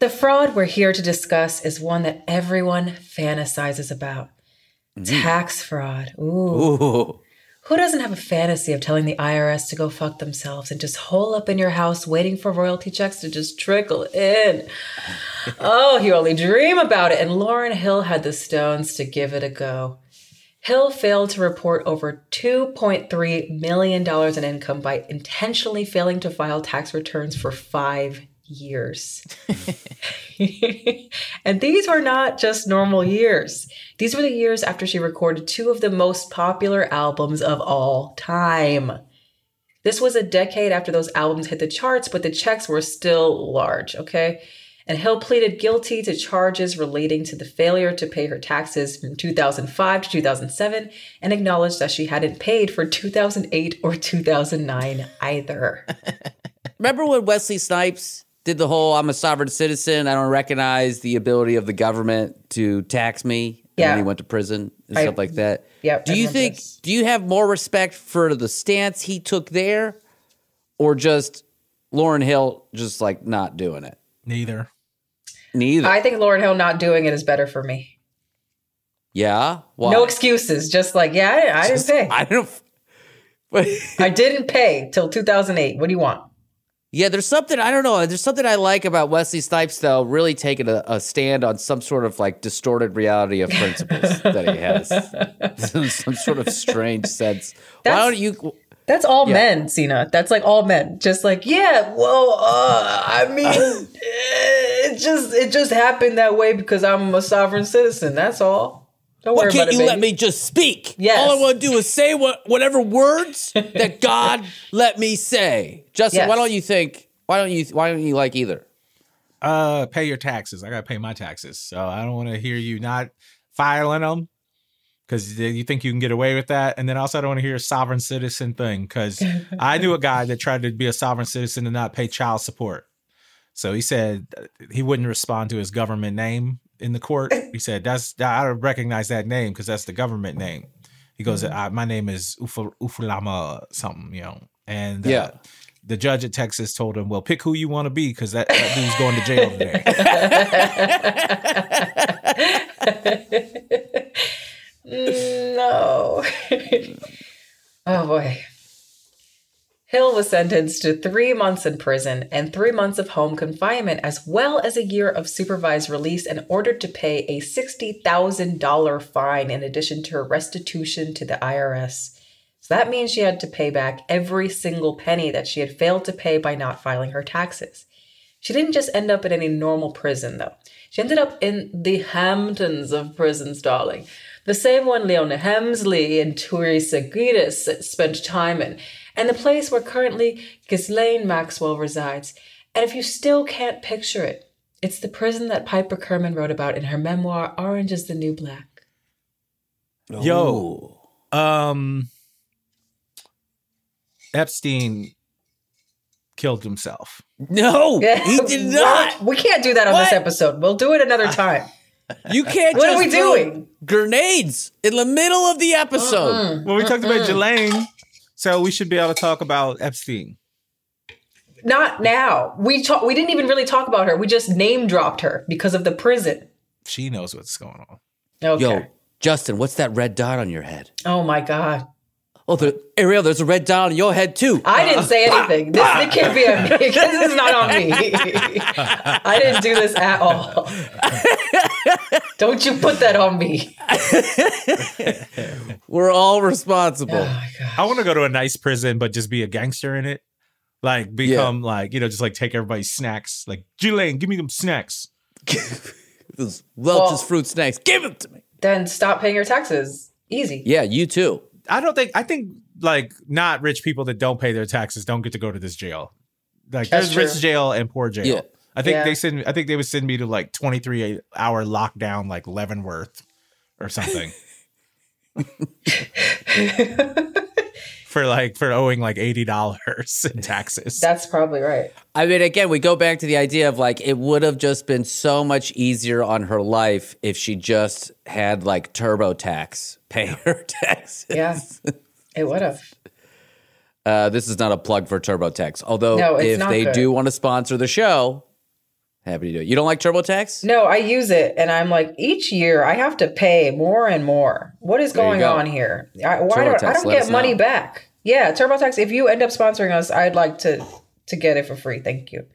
The fraud we're here to discuss is one that everyone fantasizes about mm-hmm. tax fraud. Ooh. Ooh. Who doesn't have a fantasy of telling the IRS to go fuck themselves and just hole up in your house waiting for royalty checks to just trickle in? *laughs* oh, you only dream about it. And Lauryn Hill had the stones to give it a go. Hill failed to report over $2.3 million in income by intentionally failing to file tax returns for five years. *laughs* and these were not just normal years. These were the years after she recorded two of the most popular albums of all time. This was a decade after those albums hit the charts, but the checks were still large, okay? And Hill pleaded guilty to charges relating to the failure to pay her taxes from 2005 to 2007 and acknowledged that she hadn't paid for 2008 or 2009 either. *laughs* Remember when Wesley Snipes did the whole I'm a sovereign citizen, I don't recognize the ability of the government to tax me? And Yeah. then he went to prison and I- stuff like that. Yep, Do I you remember think do you have more respect for the stance he took there or just Lauryn Hill just like not doing it? Neither. Neither. I think Lauryn Hill not doing it is better for me. yeah. Why? No excuses. Just like, yeah, I, I didn't pay. I don't. *laughs* I didn't pay till 2008. What do you want? Yeah, there's something I don't know. There's something I like about Wesley Snipes, though. Really taking a, a stand on some sort of like distorted reality of principles that he has, *laughs* some sort of strange sense. Why don't you? That's all Yeah. men, Sina. That's like all men. Just like, yeah, well, uh, I mean, *laughs* it just it just happened that way because I'm a sovereign citizen. That's all. Don't Why worry can't about you it, let me just speak? Yes. All I want to do is say what whatever words that *laughs* God let me say. Justin, why don't you think? Why don't you? Why don't you like either? Uh, pay your taxes. I gotta pay my taxes, so I don't want to hear you not filing them because you think you can get away with that. And then also, I don't want to hear a sovereign citizen thing because *laughs* I knew a guy that tried to be a sovereign citizen and not pay child support. So he said uh, he wouldn't respond to his government name in the court. *laughs* He said that's I recognize that name because that's the government name. He goes, Mhm. uh, my name is Ufa, Ufulama something, you know, and uh, Yeah. The judge at Texas told him, "Well, pick who you want to be because that, that dude's going to jail today." *laughs* *laughs* no. oh boy. Hill was sentenced to three months in prison and three months of home confinement, as well as a year of supervised release, and ordered to pay a $60,000 fine in addition to her restitution to the IRS. So that means she had to pay back every single penny that she had failed to pay by not filing her taxes. She didn't just end up in any normal prison, though. She ended up in the Hamptons of prisons, darling. The same one Leona Helmsley and Teresa Giudice spent time in, and the place where currently Ghislaine Maxwell resides. And if you still can't picture it, it's the prison that Piper Kerman wrote about in her memoir, Orange is the New Black. Yo, um, Epstein killed himself. No, he *laughs* did not. We can't do that on this episode. We'll do it another *laughs* time. You can't. What just are we doing? Grenades in the middle of the episode. when we talked about. Ghislaine, so we should be able to talk about Epstein. Not now. We talk, we didn't even really talk about her. We just name dropped her because of the prison. She knows what's going on. Okay. Yo, Justin, what's that red dot on your head? Oh my god. Oh, the, Ariel, there's a red dot on your head too. I didn't say uh, anything. *laughs* This it can't be on me. *laughs* *laughs* This is not on me. I didn't do this at all. Don't you put that on me. *laughs* We're all responsible. Oh I want to go to a nice prison, but just be a gangster in it. Like become like you know, just like take everybody's snacks. Like Ghislaine, give me them snacks. *laughs* Those Welch's Welch's fruit snacks. Give them to me. Then stop paying your taxes. Easy. Yeah, you too. I don't think I think like not rich people that don't pay their taxes don't get to go to this jail. Like That's there's rich jail and poor jail. Yeah. I think Yeah. they send I think they would send me to like 23 hour lockdown like Leavenworth or something. *laughs* for like for owing like eighty dollars in taxes. That's probably right. I mean, again, we go back to the idea of like it would have just been so much easier on her life if she just had like TurboTax pay her *laughs* taxes. Yeah. It would have. Uh, this is not a plug for TurboTax, although No, if they good. do want to sponsor the show, happy to do it. You don't like TurboTax? No, I use it and I'm like, each year I have to pay more and more. What is There going go. on here? I, why don't I don't get money know. back? Yeah, TurboTax, if you end up sponsoring us, I'd like to to get it for free. Thank you.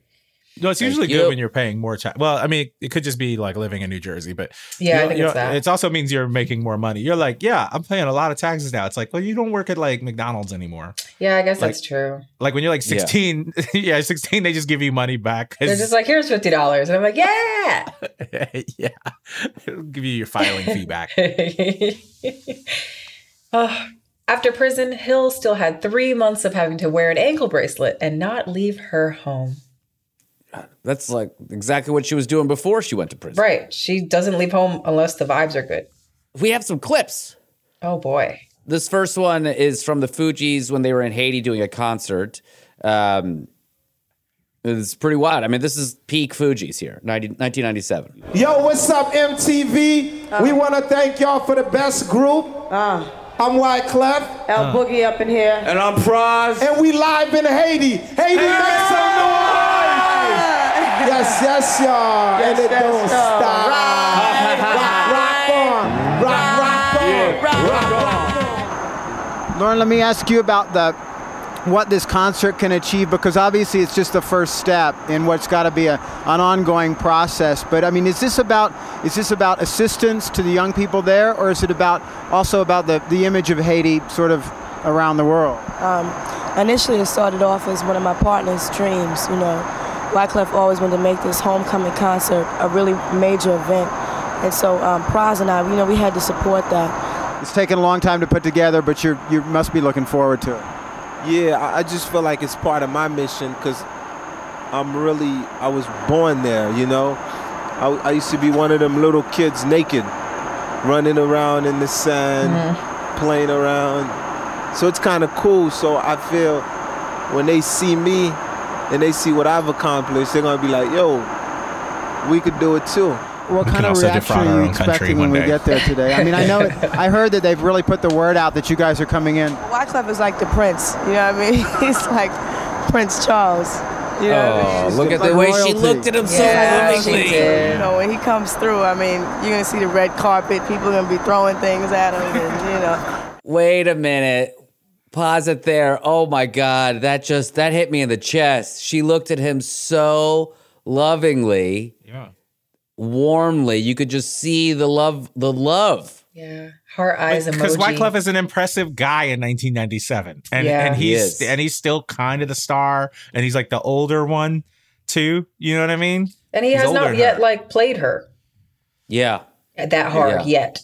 No, it's Thank usually you. good when you're paying more tax. Well, I mean, it could just be like living in New Jersey, but Yeah, I think you it's that. It also means you're making more money. You're like, yeah, I'm paying a lot of taxes now. It's like, well, you don't work at like McDonald's anymore. Yeah, I guess Like- that's true. Like when you're like 16, *laughs* yeah, 16, they just give you money back. They're just like, here's fifty dollars, and I'm like, yeah. *laughs* yeah, *laughs* it'll give you your filing fee back. Oh, after prison, Hill still had three months of having to wear an ankle bracelet and not leave her home. That's like exactly what she was doing before she went to prison. Right. She doesn't leave home unless the vibes are good. We have some clips. Oh boy. This first one is from the Fugees when they were in Haiti doing a concert. Um, it's pretty wild. I mean, this is peak Fugees here, 90, 1997. Yo, what's up, MTV? we want to thank y'all for the best group. I'm White Clef. L Boogie up in here. And I'm Pras. And we live in Haiti. Haiti, make some noise! Yes, yes, y'all. and it don't stop. Rock, rock on. Rock, rock on. Rock, rock on. Lauryn, let me ask you about the what this concert can achieve because obviously it's just the first step in what's got to be a, an ongoing process. But I mean, is this about is this about assistance to the young people there, or is it about also about the, the image of Haiti sort of around the world? Um, initially, it started off as one of my partner's dreams. You know, Wyclef always wanted to make this homecoming concert a really major event, and so um, Pras and I, you know, we had to support that. It's taken a long time to put together, but you're you must be looking forward to it. Yeah, I, I just feel like it's part of my mission because I'm really, I was born there, you know? I, I used to be one of them little kids naked, running around in the sand, playing around. So it's kind of cool. So I feel when they see me and they see what I've accomplished, they're going to be like, yo, we could do it too. What We kind of reaction are you expecting one when we get there today? I mean, I know it, I heard that they've really put the word out that you guys are coming in. *laughs* Wyclef is like the prince. You know what I mean? *laughs* He's like Prince Charles. You know what I Oh, mean? look at the way she looked at him so Yeah, she lovingly. did. You know, when he comes through, I mean, you're gonna see the red carpet. People are gonna be throwing things at him, and you know. Wait a minute. Pause it there. Oh my God. That just, that hit me in the chest. She looked at him so lovingly, Yeah. warmly. You could just see the love, the love. Yeah. Heart eyes Because emoji. Wyclef is an impressive guy in 1997, and Yeah. and he's is. and he's still kind of the star, and he's like the older one too. You know what I mean? and he He's has not yet her. like played her Yeah. that hard Yeah. yet.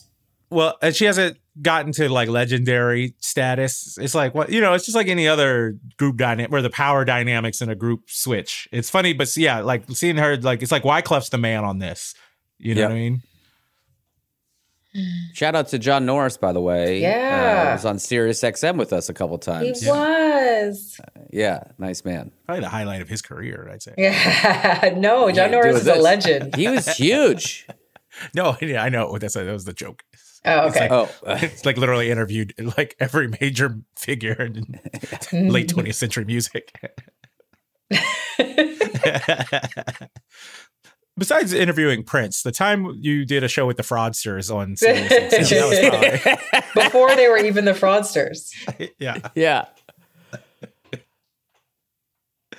Well, and she hasn't gotten to like legendary status. It's like what you know. It's just like any other group dynamic where the power dynamics in a group switch. It's funny, but yeah, like seeing her like it's like Wyclef's the man on this. You know Yep. what I mean? Shout out to John Norris, by the way. Yeah. Uh, was on Sirius XM with us a couple times. He was. Yeah. Nice man. Probably the highlight of his career, I'd say. Yeah. *laughs* no, John Yeah, Norris doing is a legend. *laughs* He was huge. *laughs* No, yeah, I know. That's that was the joke. Oh, It's okay. like, Oh. *laughs* it's like literally interviewed like every major *laughs* figure in *laughs* late 20th century music. Besides interviewing Prince, the time you did a show with the fraudsters on Sirius XM, that was probably- Before they were even the fraudsters. yeah. Yeah.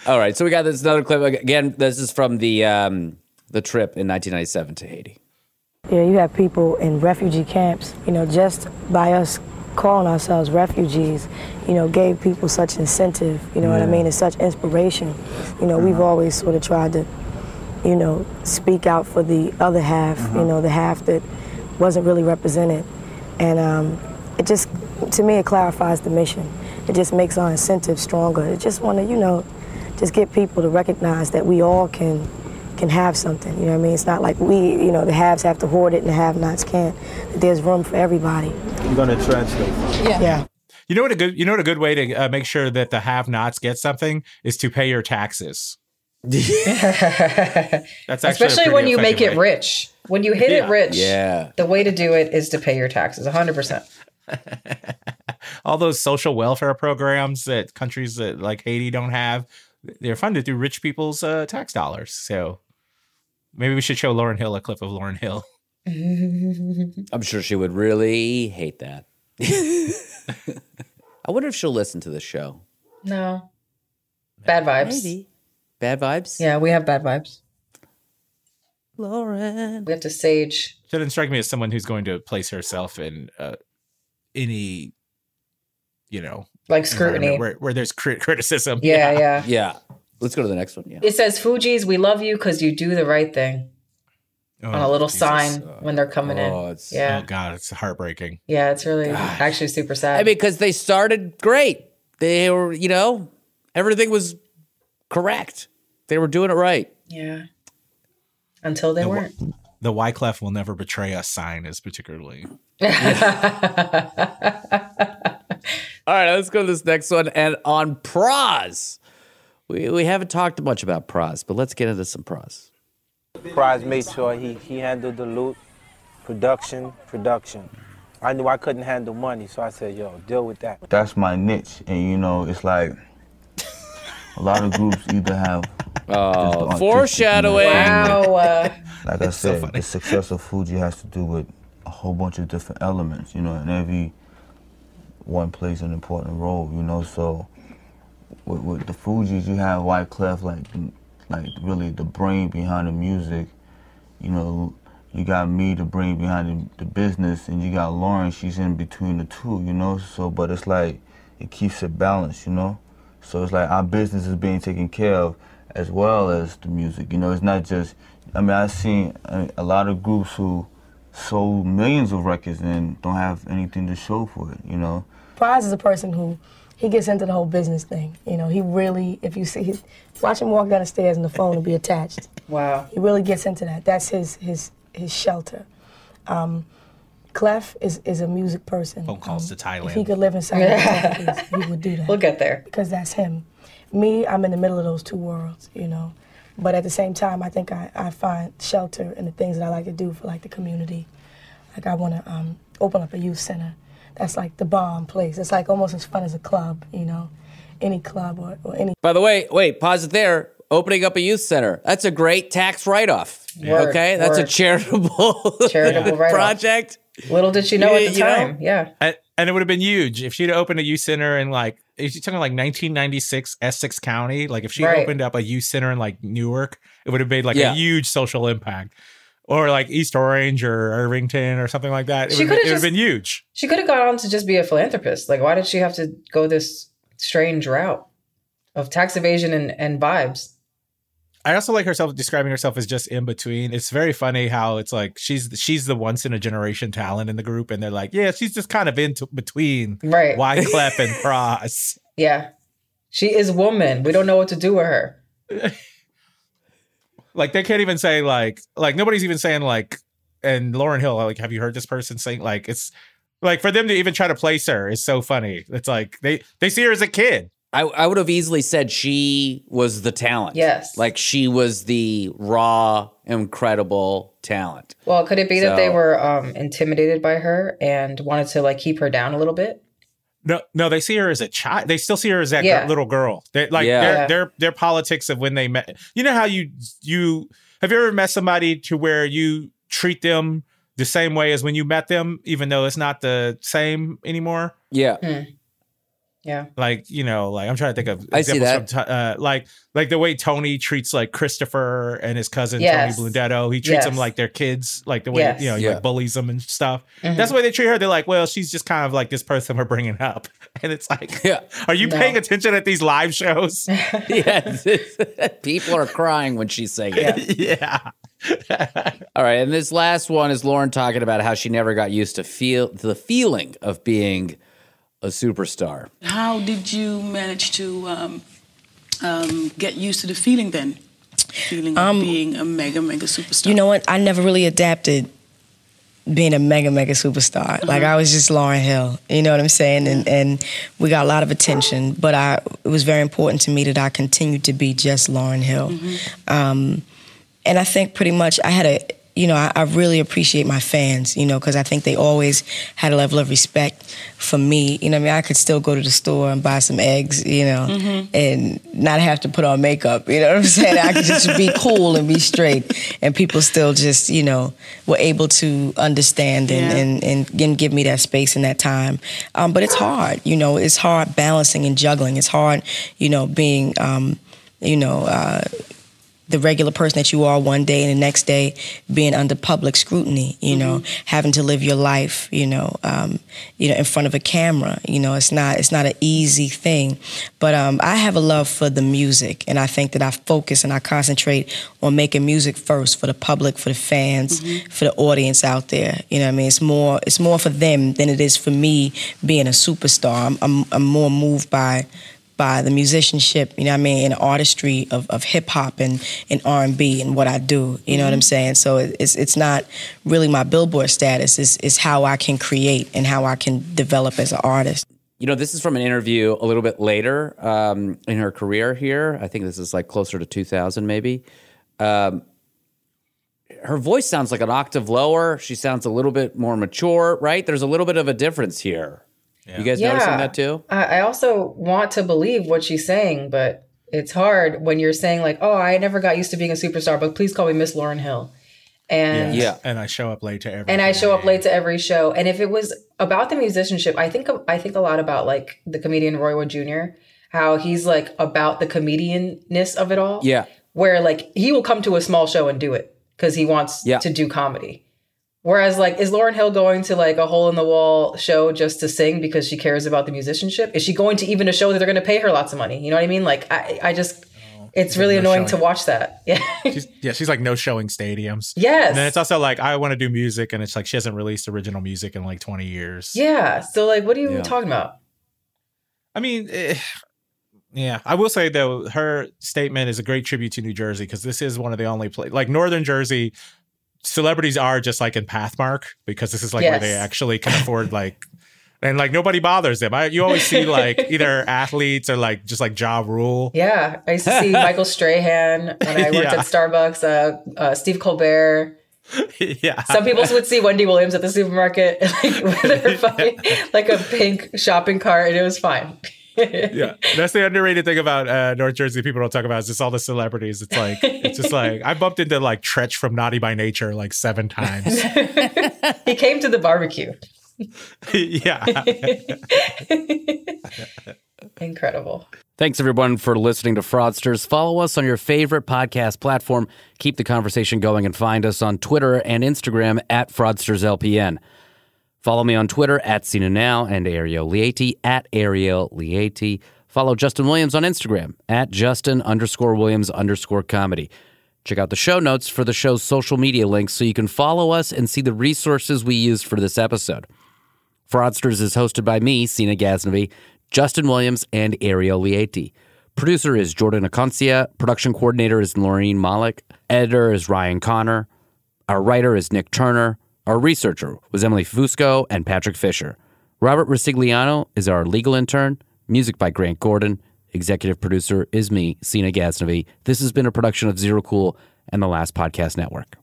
All right. So we got this another clip again. This is from the um, the trip in 1997 to Haiti. Yeah, you have people in refugee camps. You know, just by us calling ourselves refugees, you know, gave people such incentive. You know what I mean? And such inspiration. You know, we've always sort of tried to, you know, speak out for the other half. You know, the half that wasn't really represented, and um, it just, to me, it clarifies the mission. It just makes our incentive stronger. It just want to, you know, just get people to recognize that we all can can have something. You know what I mean? It's not like we, you know, the haves have to hoard it and the have-nots can't. There's room for everybody. You're gonna translate. Yeah. You know what a good you know what a good way to uh, make sure that the have-nots get something is to pay your taxes. *laughs* That's actually Especially when you make it way. rich. When you hit Yeah. it rich, Yeah. the way to do it is to pay your taxes 100%. *laughs* All those social welfare programs that countries that like Haiti don't have, they're funded through rich people's uh, tax dollars. So maybe we should show Lauryn Hill a clip of Lauryn Hill. *laughs* I'm sure she would really hate that. *laughs* I wonder if she'll listen to the show. No. Bad vibes. Maybe. Bad vibes? Yeah, we have bad vibes. Lauryn. We have to sage. She doesn't strike me as someone who's going to place herself in uh, any, you know, Like scrutiny. where, where there's crit- criticism. Yeah, *laughs* yeah. Yeah. Let's go to the next one. Yeah. It says Fugees, we love you because you do the right thing. Oh, on a Oh, little Jesus. sign when they're coming Oh, in. it's, yeah. oh God, it's heartbreaking. Yeah, it's really actually super sad. I mean, because they started great. They were, you know, everything was correct. They were doing it right. yeah. Until they The, weren't. the Wyclef will never betray us sign is particularly. *laughs* All right, let's go to this next one. And on Pras, we, we haven't talked much about Pras, but let's get into some Pras. Pras made sure he, he handled the loot, production, production. I knew I couldn't handle money, so I said, yo, deal with that. That's my niche, and you know, it's like a lot of groups either have. *laughs* Oh, foreshadowing. Wow. uh, Like I said, the success of Fugee has to do with a whole bunch of different elements, you know, and every one plays an important role, you know. So with, with the Fugees, you have Wyclef, like, like really the brain behind the music. You know, you got me, the brain behind the, the business, and you got Lauryn. She's in between the two, you know. So, but it's like it keeps it balanced, you know. So it's like our business is being taken care of as well as the music. You know, it's not just. I mean, I've seen a, a lot of groups who sold millions of records and don't have anything to show for it. You know. Pras is a person who he gets into the whole business thing. You know, he really, if you see, he, watch him walk down the stairs and the phone will be attached. Wow. He really gets into that. That's his his his shelter. Um, Clef is, is a music person. Phone calls to Thailand. If he could live inside of his *laughs* he would do that. We'll get there. Because that's him. Me, I'm in the middle of those two worlds, you know. But at the same time, I think I, I find shelter in the things that I like to do for like the community. Like I want to um, open up a youth center. That's like the bomb place. It's like almost as fun as a club, you know, any club or, or any. By the way, wait, pause it there. Opening up a youth center. That's a great tax write off. Word, okay? That's a charitable, *laughs* Charitable project. Little did she know at the You know? time. Yeah. And, and it would have been huge if she'd opened a youth center in like, if you're talking like 1996 Essex County, like if she Right. opened up a youth center in like Newark, it would have made like Yeah. a huge social impact. Or like East Orange or Irvington or something like that. It She would have just- been huge. She could have gone on to just be a philanthropist. Like, why did she have to go this strange route of tax evasion and, and vibes? I also like herself describing herself as just in between. It's very funny how it's like she's she's the once in a generation talent in the group, and they're like, yeah, she's just kind of in t- between Right. Wyclef and *laughs* Cross. Yeah. She is woman. We don't know what to do with her. *laughs* Like they can't even say like like nobody's even saying like and Lauryn Hill like have you heard this person saying like it's like for them to even try to place her is so funny. It's like they they see her as a kid. I, I would have easily said she was the talent. Yes. Like she was the raw, incredible talent. Well, could it be that they were um, intimidated by her and wanted to like keep her down a little bit? No, no, they see her as a child. They still see her as that Yeah. gir- little girl. They, like Yeah. their their their politics of when they met. You know how you you have you ever met somebody to where you treat them the same way as when you met them, even though it's not the same anymore. Yeah. Hmm. Yeah. Like you know, like I'm trying to think of I see examples from T- uh, like like the way Tony treats like Christopher and his cousin Yes. Tony Blundetto. He treats them like their kids, like the way Yes. you know he Yeah. like bullies them and stuff. Mhm. That's the way they treat her. They're like, well, she's just kind of like this person we're bringing up, *laughs* and it's like, Yeah. are you No. paying attention at these live shows? *laughs* yes. *laughs* People are crying when she's saying it. yeah. All right, and this last one is Lauryn talking about how she never got used to feel the feeling of being a superstar. How did you manage to um, um, get used to the feeling then? Feeling of Um, being a mega, mega superstar. You know what? I never really adapted being a mega mega superstar. Like I was just Lauryn Hill. You know what I'm saying? And and we got a lot of attention, but I it was very important to me that I continued to be just Lauryn Hill. Um, and I think pretty much I had a you know, I, I really appreciate my fans, you know, because I think they always had a level of respect for me. You know, I mean, I could still go to the store and buy some eggs, you know, Mhm. and not have to put on makeup. You know what I'm *laughs* saying? I could just be cool and be straight, and people still just, you know, were able to understand and Yeah. and, and, and give me that space and that time. Um, but it's hard, you know, it's hard balancing and juggling. It's hard, you know, being. Um, you know. Uh, the regular person that you are one day and the next day being under public scrutiny, you know, Mm-hmm. having to live your life, you know, um, you know, in front of a camera, you know, it's not it's not an easy thing. But um, I have a love for the music, and I think that I focus and I concentrate on making music first for the public, for the fans, Mm-hmm. for the audience out there. You know, what I mean, it's more it's more for them than it is for me being a superstar. I'm I'm, I'm more moved by by the musicianship, you know what I mean, and the artistry of, of hip hop and, and R and B and what I do. You know what I'm Mhm. saying? So it's it's not really my billboard status. It's it's how I can create and how I can develop as an artist. You know, this is from an interview a little bit later um, in her career here. I think this is like closer to 2000, maybe. Um, her voice sounds like an octave lower. She sounds a little bit more mature, right? There's a little bit of a difference here. You guys noticing that too? I, I also want to believe what she's saying, but it's hard when you're saying like, "Oh, I never got used to being a superstar, but please call me Miss Lauryn Hill." And yeah, And I show up late to every. and I show up late to every show. And if it was about the musicianship, I think I think a lot about like the comedian Roy Wood Jr. How he's like about the comedianness of it all. Yeah. Where like he will come to a small show and do it because he wants Yeah. to do comedy. Whereas like is Lauryn Hill going to like a hole in the wall show just to sing because she cares about the musicianship? Is she going to even a show that they're going to pay her lots of money? You know what I mean? Like I I just it's really no annoying to watch that. *laughs* Yeah. She's, yeah, she's like no showing stadiums. Yes. And then it's also like I want to do music, and it's like she hasn't released original music in like 20 years. Yeah. So like what are you Yeah. talking about? I mean, eh, yeah, I will say though, her statement is a great tribute to New Jersey because this is one of the only place, like Northern Jersey, celebrities are just like in Pathmark because this is like where they actually can afford like. And like nobody bothers them. I, you always see like *laughs* either athletes or like just like Ja Rule. Yeah, I used to *laughs* see Michael Strahan when I worked Yeah. at Starbucks. Uh, uh, Steve Colbert. *laughs* yeah. Some people would see Wendy Williams at the supermarket, like with her fucking, like a pink shopping cart, and it was fine. Yeah, that's the underrated thing about uh, North Jersey. People don't talk about is just all the celebrities. It's like it's just like I bumped into like Treach from Naughty by Nature like seven times. *laughs* he came to the barbecue. *laughs* yeah, *laughs* Incredible. Thanks everyone for listening to Fraudsters. Follow us on your favorite podcast platform. Keep the conversation going and find us on Twitter and Instagram at FraudstersLPN. Follow me on Twitter at Cena Now and Ariel Elias at Ariel Elias. Follow Justin Williams on Instagram at Justin underscore Williams underscore comedy. Check out the show notes for the show's social media links so you can follow us and see the resources we used for this episode. Fraudsters is hosted by me, Sina Ghaznavi, Justin Williams, and Ariel Elias. Producer is Jordan Aconcia. Production coordinator is Laureen Malik. Editor is Ryan Connor. Our writer is Nick Turner. Our researcher was Emily Fusco and Patrick Fisher. Robert Resigliano is our legal intern. Music by Grant Gordon. Executive producer is me, Sina Ghaznavi. This has been a production of Zero Cool and the Last Podcast Network.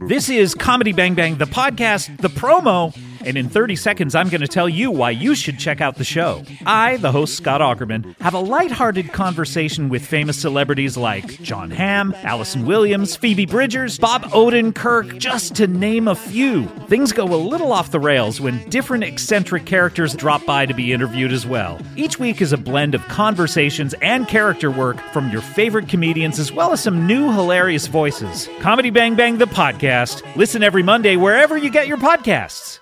This is Comedy Bang Bang, the podcast, the promo, and in 30 seconds, I'm going to tell you why you should check out the show. I, the host Scott Aukerman, have a lighthearted conversation with famous celebrities like Jon Hamm, Allison Williams, Phoebe Bridgers, Bob Odenkirk, just to name a few. Things go a little off the rails when different eccentric characters drop by to be interviewed as well. Each week is a blend of conversations and character work from your favorite comedians as well as some new hilarious voices. Comedy Bang Bang, the podcast. Listen every Monday wherever you get your podcasts.